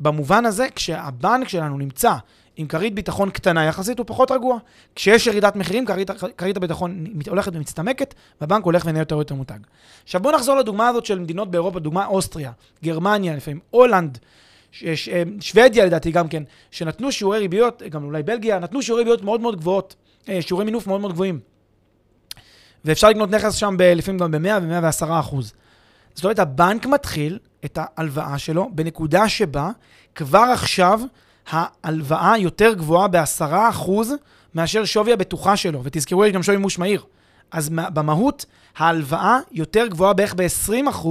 במובן הזה, כשהבנק שלנו נמצא עם כרית ביטחון קטנה יחסית, הוא פחות רגוע. כשיש ירידת מחירים, כרית, הביטחון הולכת ומצטמקת, והבנק הולך ונהיה יותר ויותר מותג. עכשיו בואו נחזור לדוגמה הזאת של מדינות באירופה, דוגמה אוסטריה, גרמניה לפעמים, הולנד, ש- ש- שוודיה לדעתי גם כן, שנתנו שיעורי ריביות, גם אולי בלגיה, נתנו שיעורי ריביות מאוד מאוד גבוהות, אה, שיעורי מינוף מאוד מאוד גבוהים. ואפשר לקנות נכס שם ב- לפעמים גם ב-100 ו-110 אחוז. זאת אומרת, הבנק מתחיל את ההלוואה שלו בנקודה שבה כבר עכשיו ההלוואה יותר גבוהה ב-10% מאשר שווי הבטוחה שלו. ותזכרו, יש גם שווי מימוש מהיר. אז מה- במהות, ההלוואה יותר גבוהה בערך ב-20%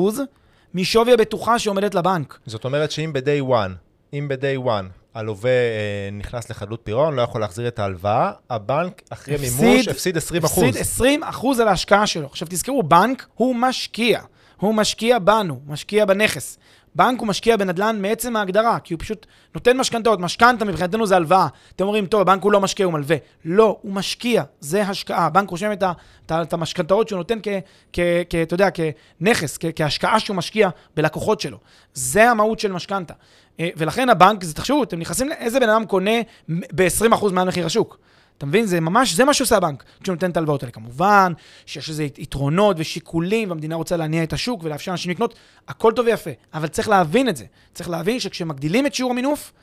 משווי הבטוחה שעומדת לבנק. זאת אומרת שאם ב-day one, אם ב-day one הלווה אה, נכנס לחדלות פירעון, לא יכול להחזיר את ההלוואה, הבנק אחרי מימוש הפסיד 20 אחוז. הפסיד 20 אחוז על ההשקעה שלו. עכשיו תזכרו, בנק הוא משקיע. הוא משקיע בנו, משקיע בנכס. בנק הוא משקיע בנדל"ן מעצם ההגדרה, כי הוא פשוט נותן משכנתאות. משכנתה מבחינתנו זה הלוואה. אתם אומרים, טוב, הבנק הוא לא משקיע, הוא מלווה. לא, הוא משקיע, זה השקעה. הבנק רושם את, את, את המשכנתאות שהוא נותן כ, אתה יודע, כנכס, כ, כהשקעה שהוא משקיע בלקוחות שלו. זה המהות של משכנתה. אה, ולכן הבנק, זה תחשבו, אתם נכנסים, איזה בן אדם קונה ב-20% מעל מחיר השוק? אתה מבין? זה ממש, זה מה שעושה הבנק כשהוא נותן את ההלוואות האלה. כמובן שיש לזה יתרונות ושיקולים, והמדינה רוצה להניע את השוק ולאפשר לאנשים לקנות, הכל טוב ויפה. אבל צריך להבין את זה. צריך להבין שכשמגדילים את שיעור המינוף,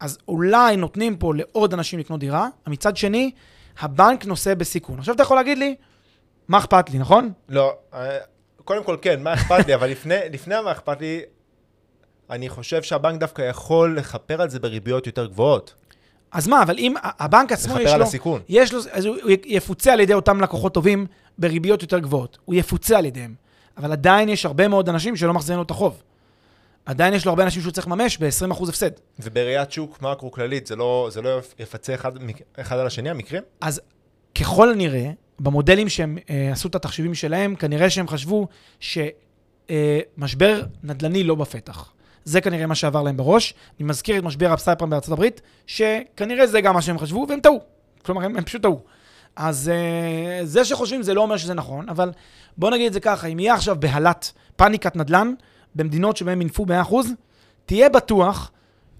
אז אולי נותנים פה לעוד אנשים לקנות דירה, מצד שני, הבנק נושא בסיכון. עכשיו אתה יכול להגיד לי, מה אכפת לי, נכון? לא, אה, קודם כל כן, מה אכפת לי, אבל לפני, לפני מה אכפת לי, אני חושב שהבנק דווקא יכול לכפר על זה בריביות יותר גבוהות. אז מה, אבל אם הבנק עצמו יש לו... הסיכון. יש לו, אז הוא יפוצה על ידי אותם לקוחות טובים בריביות יותר גבוהות. הוא יפוצה על ידיהם. אבל עדיין יש הרבה מאוד אנשים שלא מחזירים לו את החוב. עדיין יש לו הרבה אנשים שהוא צריך לממש ב-20% הפסד. ובראיית שוק מקרו כללית, זה לא, זה לא יפצה אחד, אחד על השני, המקרים? אז ככל הנראה, במודלים שהם אה, עשו את התחשיבים שלהם, כנראה שהם חשבו שמשבר נדל"ני לא בפתח. זה כנראה מה שעבר להם בראש. אני מזכיר את משבר הפסייפרם בארצות הברית, שכנראה זה גם מה שהם חשבו, והם טעו. כלומר, הם, הם פשוט טעו. אז אה, זה שחושבים זה לא אומר שזה נכון, אבל בוא נגיד את זה ככה, אם יהיה עכשיו בהלת פאניקת נדל"ן, במדינות שבהן ינפו 100%, תהיה בטוח,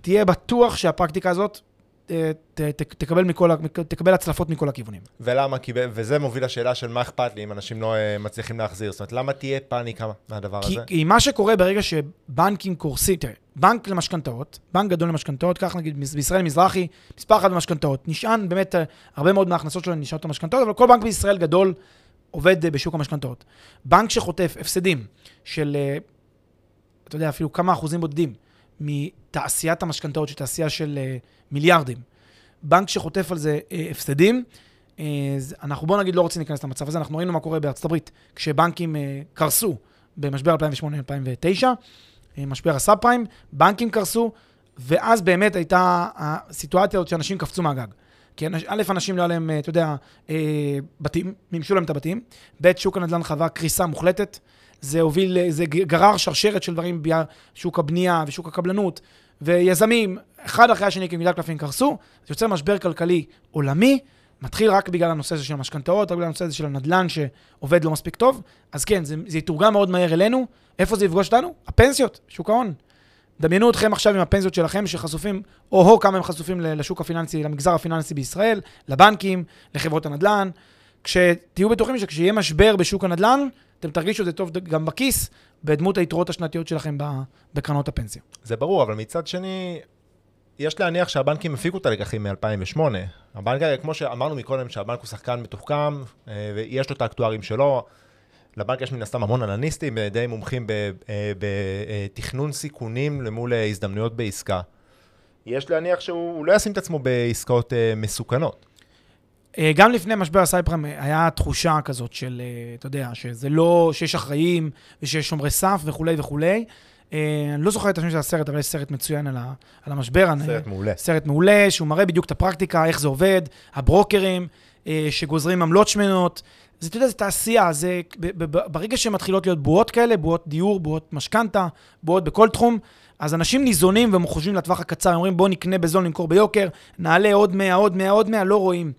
תהיה בטוח שהפרקטיקה הזאת ת, ת, תקבל, מכל, תקבל הצלפות מכל הכיוונים. ולמה? כי, וזה מוביל לשאלה של מה אכפת לי אם אנשים לא אה, מצליחים להחזיר. זאת אומרת, למה תהיה פאניקה מהדבר כי, הזה? כי מה שקורה ברגע שבנקים קורסים, תראה, בנק למשכנתאות, בנק גדול למשכנתאות, כך נגיד בישראל מזרחי, מספר אחת במשכנתאות, נשען באמת, אה, הרבה מאוד מההכנסות שלו נשענות על משכנתאות, אבל כל בנק בישראל גדול עובד אה, בשוק המשכנתאות. בנק שחוטף הפסדים של, אתה יודע, אפילו כמה אחוזים בודדים מתעשיית המשכנתאות, שהיא תעשייה של אה, מיליארדים, בנק שחוטף על זה אה, הפסדים, אה, אנחנו בוא נגיד לא רוצים להיכנס למצב הזה, אנחנו ראינו מה קורה בארצות הברית, כשבנקים קרסו במשבר 2008-2009, אה, משבר הסאב פריים, בנקים קרסו, ואז באמת הייתה הסיטואציה הזאת שאנשים קפצו מהגג. כי א', אנשים לא היה להם, אתה יודע, בתים, מימשו להם את הבתים, ב', שוק הנדל"ן חווה קריסה מוחלטת, זה הוביל, זה גרר שרשרת של דברים בשוק הבנייה ושוק הקבלנות, ויזמים, אחד אחרי השני כמידת קלפים קרסו, זה יוצר משבר כלכלי עולמי, מתחיל רק בגלל הנושא הזה של המשכנתאות, רק בגלל הנושא הזה של הנדל"ן שעובד לא מספיק טוב, אז כן, זה, זה יתורגם מאוד מהר אלינו. איפה זה יפגוש אותנו? הפנסיות, שוק ההון. דמיינו אתכם עכשיו עם הפנסיות שלכם שחשופים, או-הו כמה הם חשופים לשוק הפיננסי, למגזר הפיננסי בישראל, לבנקים, לחברות הנדל"ן. כשתהיו בטוחים שכשיהיה משבר בשוק הנדל"ן, אתם תרגישו את זה טוב גם בכיס, בדמות היתרות השנתיות שלכם בקרנות הפנסיה. זה ברור, אבל מצד שני, יש להניח שהבנקים הפיקו את הלקחים מ-2008. הבנק, כמו שאמרנו מקודם, שהבנק הוא שחקן מתוחכם, אה, ויש לו את האקטוארים שלו. לבנק יש מן הסתם המון אנליסטים, אה, די מומחים בתכנון סיכונים למול הזדמנויות בעסקה. יש להניח שהוא לא ישים את עצמו בעסקאות מסוכנות. גם לפני משבר הסייפרם היה תחושה כזאת של, אתה יודע, שזה לא, שיש אחראים ושיש שומרי סף וכולי וכולי. אה, אני לא זוכר את השם של הסרט, אבל יש סרט מצוין על, ה, על המשבר. סרט אני, מעולה. סרט מעולה, שהוא מראה בדיוק את הפרקטיקה, איך זה עובד, הברוקרים אה, שגוזרים עמלות שמנות. זה, אתה יודע, זה תעשייה, זה, ברגע שמתחילות להיות בועות כאלה, בועות דיור, בועות משכנתה, בועות בכל תחום, אז אנשים ניזונים והם חושבים לטווח הקצר, אומרים בואו נקנה בזול, נמכור ביוקר, נעלה עוד 100, עוד 100, עוד 100, לא רואים.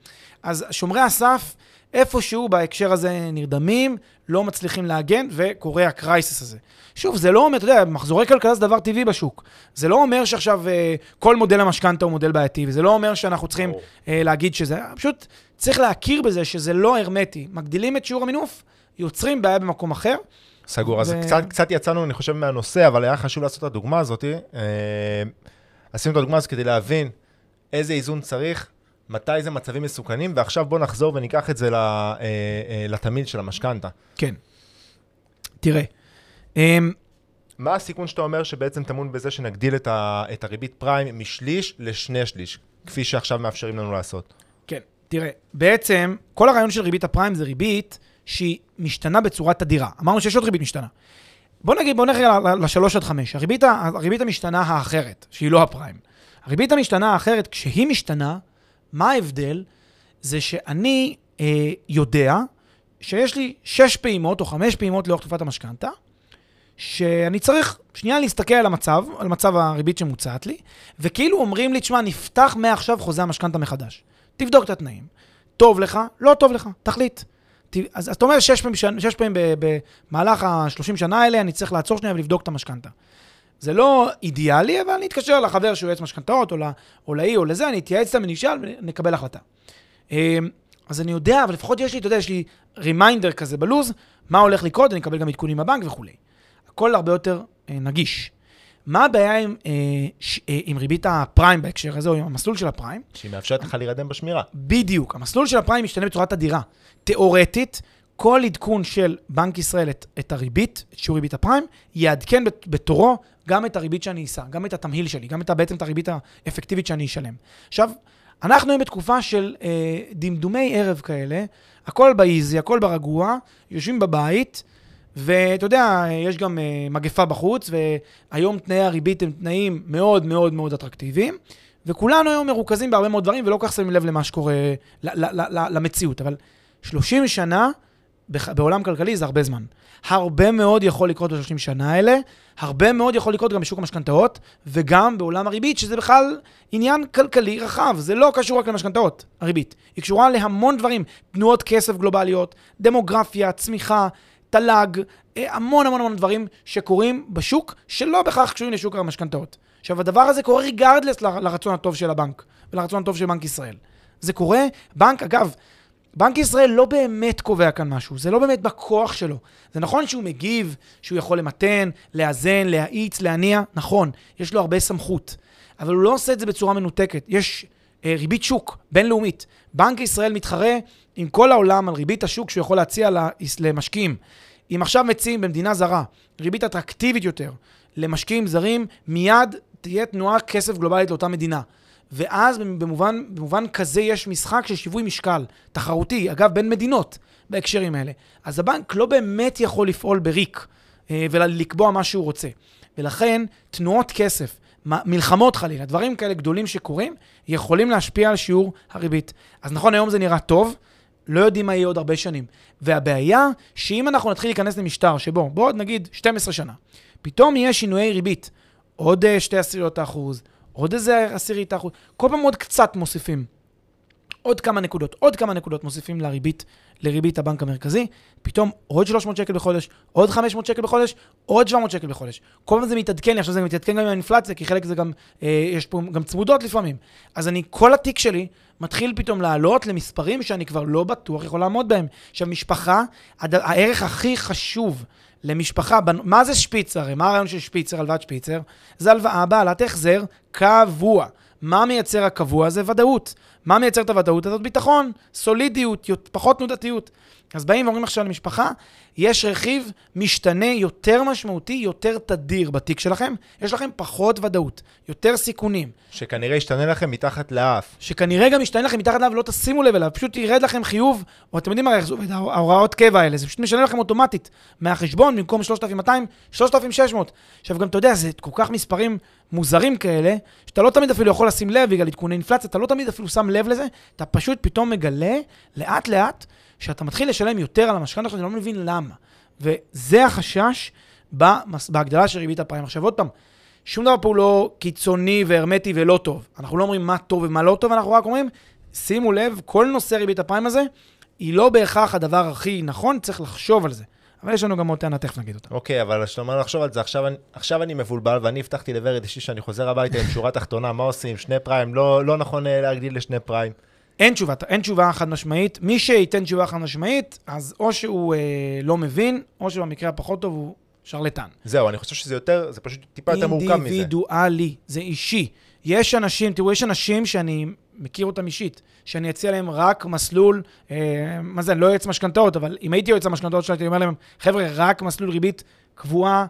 אז שומרי הסף, איפשהו בהקשר הזה נרדמים, לא מצליחים להגן, וקורה הקרייסיס הזה. שוב, זה לא אומר, אתה יודע, מחזורי כלכלה זה דבר טבעי בשוק. זה לא אומר שעכשיו אה, כל מודל המשכנתה הוא מודל בעייתי, וזה לא אומר שאנחנו צריכים אה, להגיד שזה... פשוט צריך להכיר בזה שזה לא הרמטי. מגדילים את שיעור המינוף, יוצרים בעיה במקום אחר. סגור, ו... אז קצת, קצת יצאנו, אני חושב, מהנושא, אבל היה חשוב לעשות את הדוגמה הזאת. אה, עשינו את הדוגמה הזאת כדי להבין איזה איזון צריך, מתי זה מצבים מסוכנים, ועכשיו בואו נחזור וניקח את זה אה, אה, לתמיד של המשכנתה. כן. תראה, אמ, מה הסיכון שאתה אומר שבעצם טמון בזה שנגדיל את, ה, את הריבית פריים משליש לשני שליש, כפי שעכשיו מאפשרים לנו לעשות? כן, תראה, בעצם כל הרעיון של ריבית הפריים זה ריבית שהיא משתנה בצורה תדירה. אמרנו שיש עוד ריבית משתנה. בוא נגיד, בוא נלך לשלוש עד חמש. הריבית, הריבית המשתנה האחרת, שהיא לא הפריים. הריבית המשתנה האחרת, כשהיא משתנה, מה ההבדל? זה שאני אה, יודע שיש לי שש פעימות או חמש פעימות לאורך תקופת המשכנתה, שאני צריך שנייה להסתכל על המצב, על מצב הריבית שמוצעת לי, וכאילו אומרים לי, תשמע, נפתח מעכשיו חוזה המשכנתה מחדש. תבדוק את התנאים. טוב לך, לא טוב לך, תחליט. אז אתה אומר, שש פעמים, שש פעמים במהלך ה-30 שנה האלה, אני צריך לעצור שנייה ולבדוק את המשכנתה. זה לא אידיאלי, אבל אני אתקשר לחבר שהוא יועץ משכנתאות, או לאי או לזה, אני אתייעץ איתם ונשאל ונקבל החלטה. אמ, אז אני יודע, אבל לפחות יש לי, אתה יודע, יש לי רימיינדר כזה בלוז, מה הולך לקרות, אני אקבל גם עדכונים מהבנק וכולי. הכל הרבה יותר אה, נגיש. מה הבעיה עם, אה, ש, אה, עם ריבית הפריים בהקשר הזה, או עם המסלול של הפריים? שהיא מאפשרת לך להירדם בשמירה. בדיוק. המסלול של הפריים משתנה בצורה תדירה. תיאורטית, כל עדכון של בנק ישראל את, את הריבית, את שיעור ריבית הפריים, יעדכן בתורו גם את הריבית שאני אשא, גם את התמהיל שלי, גם את, בעצם את הריבית האפקטיבית שאני אשלם. עכשיו, אנחנו היום בתקופה של אה, דמדומי ערב כאלה, הכל באיזי, הכל ברגוע, יושבים בבית, ואתה יודע, יש גם uh, מגפה בחוץ, והיום תנאי הריבית הם תנאים מאוד מאוד מאוד אטרקטיביים, וכולנו היום מרוכזים בהרבה מאוד דברים, ולא כל כך שמים לב למה שקורה, למציאות. אבל 30 שנה בעולם כלכלי זה הרבה זמן. הרבה מאוד יכול לקרות ב-30 שנה האלה, הרבה מאוד יכול לקרות גם בשוק המשכנתאות, וגם בעולם הריבית, שזה בכלל עניין כלכלי רחב. זה לא קשור רק למשכנתאות, הריבית. היא קשורה להמון דברים, תנועות כסף גלובליות, דמוגרפיה, צמיחה, תל"ג, אה, המון המון המון דברים שקורים בשוק, שלא בהכרח קשורים לשוק המשכנתאות. עכשיו, הדבר הזה קורה ריגרדלס לרצון הטוב של הבנק, ולרצון הטוב של בנק ישראל. זה קורה, בנק, אגב, בנק ישראל לא באמת קובע כאן משהו, זה לא באמת בכוח שלו. זה נכון שהוא מגיב, שהוא יכול למתן, לאזן, להאיץ, להניע, נכון, יש לו הרבה סמכות. אבל הוא לא עושה את זה בצורה מנותקת. יש אה, ריבית שוק בינלאומית. בנק ישראל מתחרה עם כל העולם על ריבית השוק שהוא יכול להציע למשקיעים. אם עכשיו מציעים במדינה זרה ריבית אטרקטיבית יותר למשקיעים זרים, מיד תהיה תנועה כסף גלובלית לאותה מדינה. ואז במובן, במובן כזה יש משחק של שיווי משקל, תחרותי, אגב, בין מדינות בהקשרים האלה. אז הבנק לא באמת יכול לפעול בריק אה, ולקבוע מה שהוא רוצה. ולכן, תנועות כסף, מלחמות חלילה, דברים כאלה גדולים שקורים, יכולים להשפיע על שיעור הריבית. אז נכון, היום זה נראה טוב, לא יודעים מה יהיה עוד הרבה שנים. והבעיה, שאם אנחנו נתחיל להיכנס למשטר שבו, בעוד נגיד 12 שנה, פתאום יהיה שינויי ריבית, עוד אה, שתי עשיריות האחוז, עוד איזה עשירית האחוז, כל פעם עוד קצת מוסיפים. עוד כמה נקודות, עוד כמה נקודות מוסיפים לריבית, לריבית הבנק המרכזי, פתאום עוד 300 שקל בחודש, עוד 500 שקל בחודש, עוד 700 שקל בחודש. כל פעם זה מתעדכן לי, עכשיו זה מתעדכן גם עם האינפלציה, כי חלק זה גם, אה, יש פה גם צמודות לפעמים. אז אני, כל התיק שלי מתחיל פתאום לעלות למספרים שאני כבר לא בטוח יכול לעמוד בהם. עכשיו, משפחה, הד... הערך הכי חשוב למשפחה, מה זה שפיצר? מה הרעיון של שפיצר, הלוואת שפיצר? זה הלוואה בעלת החזר קבוע. מה מייצר הקבוע? זה ודאות. מה מייצר את הוודאות הזאת? ביטחון, סולידיות, יות- פחות תנודתיות. אז באים ואומרים עכשיו למשפחה, יש רכיב משתנה יותר משמעותי, יותר תדיר בתיק שלכם, יש לכם פחות ודאות, יותר סיכונים, שכנראה ישתנה לכם מתחת לאף. שכנראה גם ישתנה לכם מתחת אליו, לא תשימו לב אליו, פשוט ירד לכם חיוב, או אתם יודעים הרי איך זה עובד, ההור- ההוראות קבע האלה, זה פשוט משנה לכם אוטומטית מהחשבון, במקום 3,200, 3,600. עכשיו גם אתה יודע, זה כל כך מספרים מוזרים כאלה, שאתה לא תמיד אפילו יכול לשים לב בגלל עדכוני אינפלציה, אתה לא תמיד אפילו שם לב לזה, אתה פשוט פתאום מגלה, לאט לאט, שאתה מתחיל לשלם יותר על המשכנתה שלך, אתה לא מבין למה. וזה החשש במס- בהגדלה של ריבית הפריים. עכשיו עוד פעם, שום דבר פה לא קיצוני והרמטי ולא טוב. אנחנו לא אומרים מה טוב ומה לא טוב, אנחנו רק אומרים, שימו לב, כל נושא ריבית הפריים הזה, היא לא בהכרח הדבר הכי נכון, צריך לחשוב על זה. אבל יש לנו גם עוד טענה, תכף נגיד אותה. אוקיי, אבל כשאתה אומר לחשוב על זה, עכשיו, אני- עכשיו אני מבולבל, ואני הבטחתי לוורד אישי שאני חוזר הביתה עם שורה תחתונה, מה עושים? שני פריים, לא, לא נכון אה, להגדיל לשני פריים. אין תשובה, אין תשובה חד משמעית. מי שייתן תשובה חד משמעית, אז או שהוא אה, לא מבין, או שבמקרה הפחות טוב הוא שרלטן. זהו, אני חושב שזה יותר, זה פשוט טיפה יותר מורכב מזה. אינדיבידואלי, זה אישי. יש אנשים, תראו, יש אנשים שאני מכיר אותם אישית, שאני אציע להם רק מסלול, אה, מה זה, אני לא יועץ משכנתאות, אבל אם הייתי יועץ המשכנתאות שלי, הייתי אומר להם, חבר'ה, רק מסלול ריבית קבועה,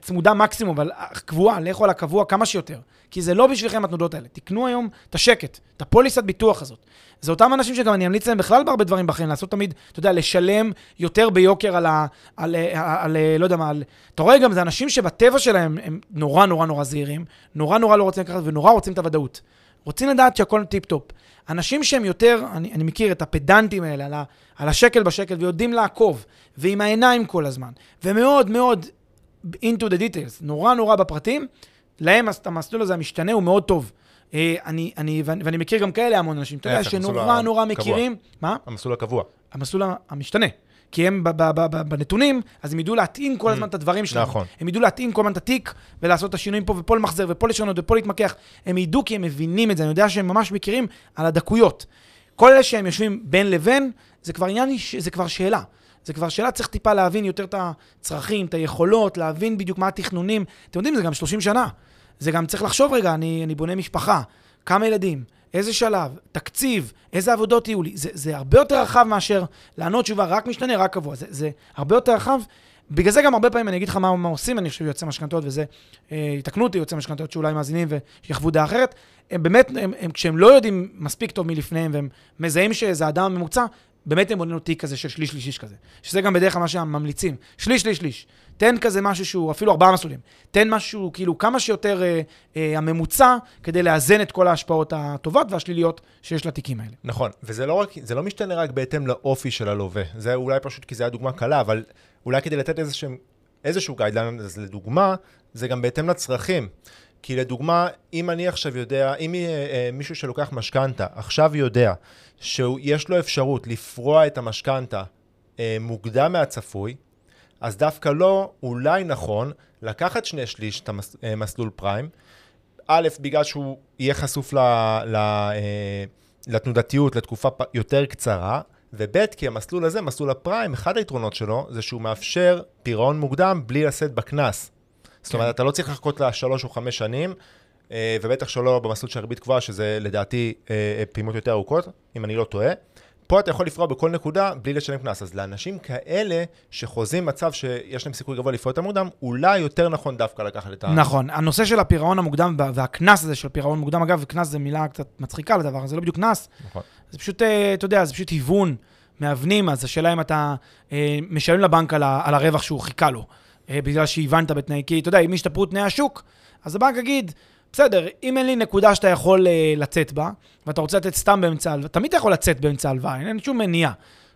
צמודה מקסימום, אבל קבועה, לכו על הקבוע כמה שיותר. כי זה לא בשבילכם התנודות האלה. תקנו היום את השקט, את הפוליסת ביטוח הזאת. זה אותם אנשים שגם אני אמליץ להם בכלל בהרבה דברים בחיים, לעשות תמיד, אתה יודע, לשלם יותר ביוקר על ה... על, על, על לא יודע מה, על... אתה רואה גם, זה אנשים שבטבע שלהם הם נורא נורא נורא זהירים, נורא נורא לא רוצים לקחת ונורא רוצים את הוודאות. רוצים לדעת שהכל טיפ-טופ. אנשים שהם יותר, אני, אני מכיר את הפדנטים האלה, על, ה, על השקל בשקל, ויודעים לעקוב, ועם העיניים כל הזמן, ומאוד מאוד into the details, נורא נורא בפרטים, להם המסלול הזה המשתנה הוא מאוד טוב. אה, אני, אני, ואני, ואני מכיר גם כאלה המון אנשים, אתה יודע, שנורא נורא. מכירים, מה? המסלול הקבוע. המסלול המשתנה. כי הם ב- ב- ב- ב- בנתונים, אז הם ידעו להתאים כל הזמן את הדברים שלהם. נכון. הם ידעו להתאים כל הזמן את התיק, ולעשות את השינויים פה, ופה למחזר, ופה לשנות, ופה להתמקח. הם ידעו כי הם מבינים את זה, אני יודע שהם ממש מכירים על הדקויות. כל אלה שהם יושבים בין לבין, זה כבר עניין, זה כבר שאלה. זה כבר שאלה, צריך טיפה להבין יותר את הצרכים, את היכולות, להבין בדיוק מה התכנונים. אתם יודעים, זה גם 30 שנה. זה גם צריך לחשוב רגע, אני, אני בונה משפחה, כמה ילדים, איזה שלב, תקציב, איזה עבודות יהיו לי. זה, זה הרבה יותר רחב מאשר לענות תשובה רק משתנה, רק קבוע. זה, זה הרבה יותר רחב. בגלל זה גם הרבה פעמים אני אגיד לך מה, מה עושים, אני חושב יועצי משכנתאות, וזה, אה, יתקנו אותי יועצי משכנתאות שאולי מאזינים ויחוו דעה אחרת. הם באמת, הם, הם, כשהם לא יודעים מספיק טוב מלפניהם, והם מזהים שזה אדם ממוצע, באמת הם בונים לו תיק כזה של שליש, שליש, שליש כזה. שזה גם בדרך כלל מה שהם ממליצים. שליש, שליש, שליש. תן כזה משהו שהוא אפילו ארבעה מסלולים. תן משהו כאילו כמה שיותר אה, אה, הממוצע, כדי לאזן את כל ההשפעות הטובות והשליליות שיש לתיקים האלה. נכון, וזה לא, רק, לא משתנה רק בהתאם לאופי של הלווה. זה אולי פשוט כי זו הייתה דוגמה קלה, אבל אולי כדי לתת איזשהו, איזשהו גיידליין, אז לדוגמה, זה גם בהתאם לצרכים. כי לדוגמה, אם אני עכשיו יודע, אם אה, אה, מישהו שלוקח משכנתה עכשיו יודע שיש לו אפשרות לפרוע את המשכנתה אה, מוקדם מהצפוי, אז דווקא לא, אולי נכון, לקחת שני שליש את המסלול פריים, א', בגלל שהוא יהיה חשוף ל, ל, לתנודתיות לתקופה יותר קצרה, וב', כי המסלול הזה, מסלול הפריים, אחד היתרונות שלו זה שהוא מאפשר פירעון מוקדם בלי לשאת בקנס. זאת אומרת, אתה לא צריך לחכות לשלוש או חמש שנים, אה, ובטח שלא במסלול של ריבית קבועה, שזה לדעתי אה, אה, פעימות יותר ארוכות, אם אני לא טועה. פה אתה יכול לפרוע בכל נקודה בלי לשלם קנס. אז לאנשים כאלה שחוזים מצב שיש להם סיכוי גבוה לפרוע יותר מוקדם, אולי יותר נכון דווקא לקחת את ה... נכון. הנושא של הפירעון המוקדם וה- והקנס הזה של פירעון מוקדם, אגב, קנס זה מילה קצת מצחיקה לדבר, זה לא בדיוק קנס, נכון. זה פשוט, אתה יודע, זה פשוט היוון מהוונים, אז השאלה אם אתה משלם לבנק על, הרווח שהוא חיכה לו, בגלל שהבנת בתנאי, כי אתה יודע, אם ישתפרו תנאי השוק, אז הבנק יגיד, בסדר, אם אין לי נקודה שאתה יכול אה, לצאת בה, ואתה רוצה לתת סתם באמצע הלוואה, תמיד אתה יכול לצאת באמצע הלוואה, אין שום מניעה.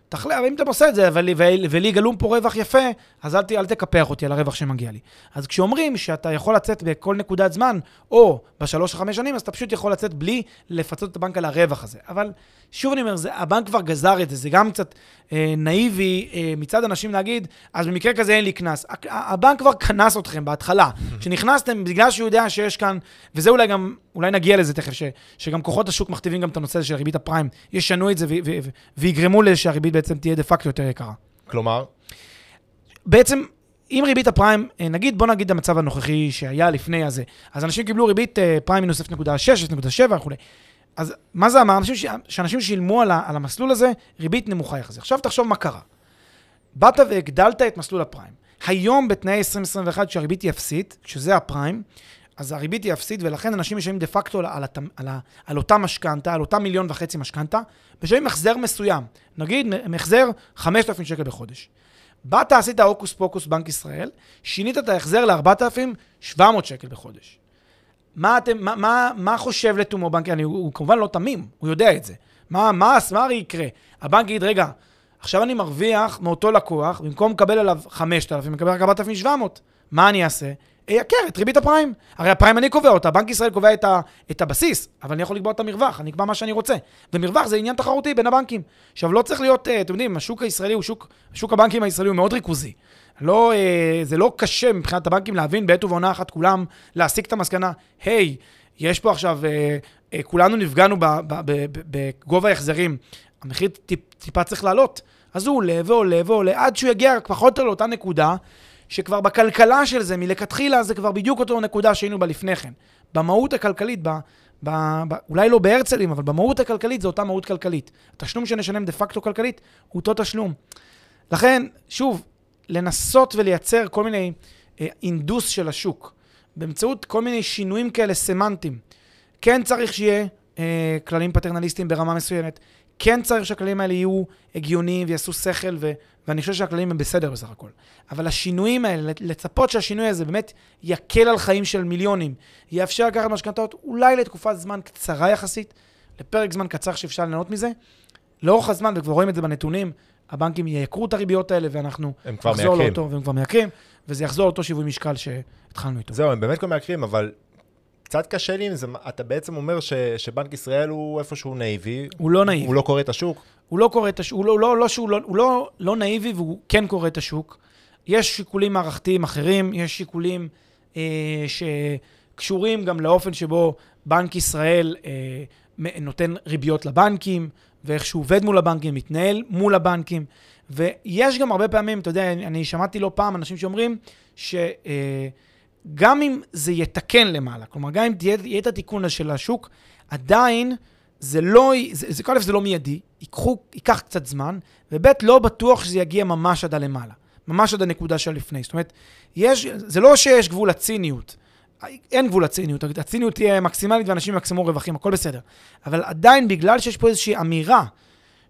תחלה, אבל אם אתה עושה את זה, ולי, ולי, גלום פה רווח יפה, אז אל, אל תקפח אותי על הרווח שמגיע לי. אז כשאומרים שאתה יכול לצאת בכל נקודת זמן, או בשלוש או חמש שנים, אז אתה פשוט יכול לצאת בלי לפצות את הבנק על הרווח הזה. אבל שוב אני אומר, זה, הבנק כבר גזר את זה, זה גם קצת אה, נאיבי אה, מצד אנשים להגיד, אז במקרה כזה אין לי קנס. הבנק כבר קנס אתכם בהתחלה. כשנכנסתם, בגלל שהוא יודע שיש כאן, וזה אולי גם, אולי נגיע לזה תכף, ש, שגם כוחות השוק מכתיבים גם את הנושא הזה של ריבית הפריים, ישנו את זה ו, ו, ו, ויגרמו לזה שהריבית בעצם תהיה דה פקטו יותר יקרה. כלומר, בעצם אם ריבית הפריים, אה, נגיד, בוא נגיד המצב הנוכחי שהיה לפני הזה, אז אנשים קיבלו ריבית אה, פריים מינוס 0.6, 0.7 וכולי. אז מה זה אמר? אנשים ש... שאנשים שילמו על, ה... על המסלול הזה ריבית נמוכה יחסית. עכשיו תחשוב מה קרה. באת והגדלת את מסלול הפריים. היום בתנאי 2021, כשהריבית היא אפסית, שזה הפריים, אז הריבית היא אפסית, ולכן אנשים משלמים דה פקטו על, על, על, על אותה משכנתה, על אותה מיליון וחצי משכנתה, משלמים החזר מסוים. נגיד, החזר 5,000 שקל בחודש. באת, עשית הוקוס פוקוס בנק ישראל, שינית את ההחזר ל-4,700 שקל בחודש. מה, אתם, מה, מה, מה חושב לתומו בנק, אני, הוא, הוא כמובן לא תמים, הוא יודע את זה. מה, מה, מה הרי יקרה? הבנק יגיד, רגע, עכשיו אני מרוויח מאותו לקוח, במקום לקבל עליו 5,000, מקבל רק 4,700. מה אני אעשה? אייקר את ריבית הפריים. הרי הפריים אני קובע אותה, בנק ישראל קובע את, ה, את הבסיס, אבל אני יכול לקבוע את המרווח, אני אקבע מה שאני רוצה. ומרווח זה עניין תחרותי בין הבנקים. עכשיו, לא צריך להיות, אה, אתם יודעים, השוק הישראלי הוא שוק, שוק הבנקים הישראלי הוא מאוד ריכוזי. לא, אה, זה לא קשה מבחינת הבנקים להבין בעת ובעונה אחת כולם, להסיק את המסקנה, היי, hey, יש פה עכשיו, אה, כולנו נפגענו בגובה ההחזרים, המחיר טיפ, טיפה צריך לעלות. אז הוא עולה ועולה ועולה, עד שהוא יגיע פחות או יותר לאותה נקודה, שכבר בכלכלה של זה, מלכתחילה, זה כבר בדיוק אותו נקודה שהיינו בה לפני כן. במהות הכלכלית, ב, ב, ב, אולי לא בהרצלים, אבל במהות הכלכלית זו אותה מהות כלכלית. התשלום שנשלם דה פקטו כלכלית הוא אותו תשלום. לכן, שוב, לנסות ולייצר כל מיני אה, אינדוס של השוק, באמצעות כל מיני שינויים כאלה סמנטיים. כן צריך שיהיה אה, כללים פטרנליסטיים ברמה מסוימת, כן צריך שהכללים האלה יהיו הגיוניים ויעשו שכל, ו, ואני חושב שהכללים הם בסדר בסך הכל. אבל השינויים האלה, לצפות שהשינוי הזה באמת יקל על חיים של מיליונים, יאפשר לקחת משכנתאות אולי לתקופת זמן קצרה יחסית, לפרק זמן קצר שאפשר ליהנות מזה. לאורך הזמן, וכבר רואים את זה בנתונים, הבנקים ייקרו את הריביות האלה, ואנחנו נחזור לאותו, והם כבר מייקרים, וזה יחזור לאותו שיווי משקל שהתחלנו איתו. זהו, הם באמת כבר מייקרים, אבל קצת קשה לי עם זה, אתה בעצם אומר ש, שבנק ישראל הוא איפשהו נאיבי. הוא לא נאיבי. הוא לא קורא את השוק? הוא לא קורא את השוק, הוא לא, לא, לא, שהוא לא, הוא לא, לא נאיבי והוא כן קורא את השוק. יש שיקולים מערכתיים אחרים, יש שיקולים אה, שקשורים גם לאופן שבו בנק ישראל אה, נותן ריביות לבנקים, ואיך שהוא עובד מול הבנקים, מתנהל מול הבנקים. ויש גם הרבה פעמים, אתה יודע, אני, שמעתי לא פעם אנשים שאומרים ש... אה, אם זה יתקן למעלה, כלומר, גם אם תהיה, יהיה את התיקון של השוק, עדיין זה לא, זה, זה, קודם זה לא מיידי, ייקחו, ייקח קצת זמן, וב' לא בטוח שזה יגיע ממש עד הלמעלה, ממש עד הנקודה של לפני. זאת אומרת, יש, זה לא שיש גבול לציניות, אין גבול לציניות, הציניות תהיה מקסימלית ואנשים יקסמו רווחים, הכל בסדר. אבל עדיין, בגלל שיש פה איזושהי אמירה,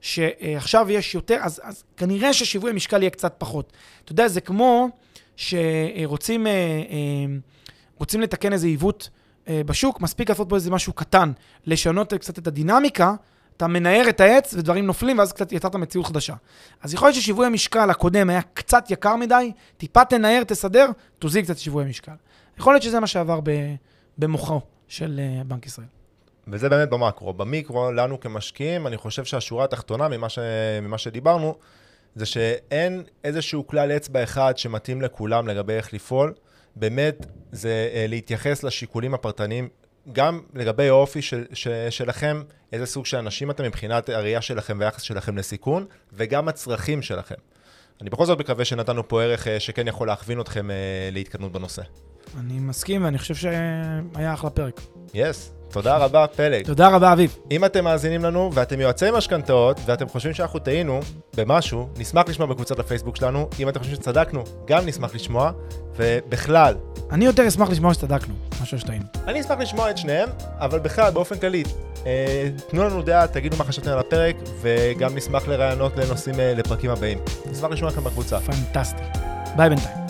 שעכשיו יש יותר, אז, אז כנראה ששיווי המשקל יהיה קצת פחות. אתה יודע, זה כמו... שרוצים אה, אה, רוצים לתקן איזה עיוות אה, בשוק, מספיק לעשות פה איזה משהו קטן, לשנות קצת את הדינמיקה, אתה מנער את העץ ודברים נופלים, ואז קצת יצרת מציאות חדשה. אז יכול להיות ששיווי המשקל הקודם היה קצת יקר מדי, טיפה תנער, תסדר, תוזיל קצת שיווי המשקל. יכול להיות שזה מה שעבר במוחו של בנק ישראל. וזה באמת במקרו. במיקרו, לנו כמשקיעים, אני חושב שהשורה התחתונה ממה, ש... ממה שדיברנו, זה שאין איזשהו כלל אצבע אחד שמתאים לכולם לגבי איך לפעול. באמת, זה uh, להתייחס לשיקולים הפרטניים, גם לגבי האופי של, ש, שלכם, איזה סוג של אנשים אתם מבחינת הראייה שלכם והיחס שלכם לסיכון, וגם הצרכים שלכם. אני בכל זאת מקווה שנתנו פה ערך uh, שכן יכול להכווין אתכם uh, להתקדמות בנושא. אני מסכים, ואני חושב שהיה אחלה פרק. יס. Yes. תודה רבה, פלג. תודה רבה, אביב. אם אתם מאזינים לנו ואתם יועצי משכנתאות ואתם חושבים שאנחנו טעינו במשהו, נשמח לשמוע בקבוצת הפייסבוק שלנו. אם אתם חושבים שצדקנו, גם נשמח לשמוע. ובכלל... אני יותר אשמח לשמוע שצדקנו, משהו שטעינו. אני אשמח לשמוע את שניהם, אבל בכלל, באופן כללי, אה, תנו לנו דעה, תגידו מה חשבתם על הפרק, וגם נשמח לרעיונות לנושאים אה, לפרקים הבאים. נשמח לשמוע לכם בקבוצה. פנטסטי. ביי בינתיים.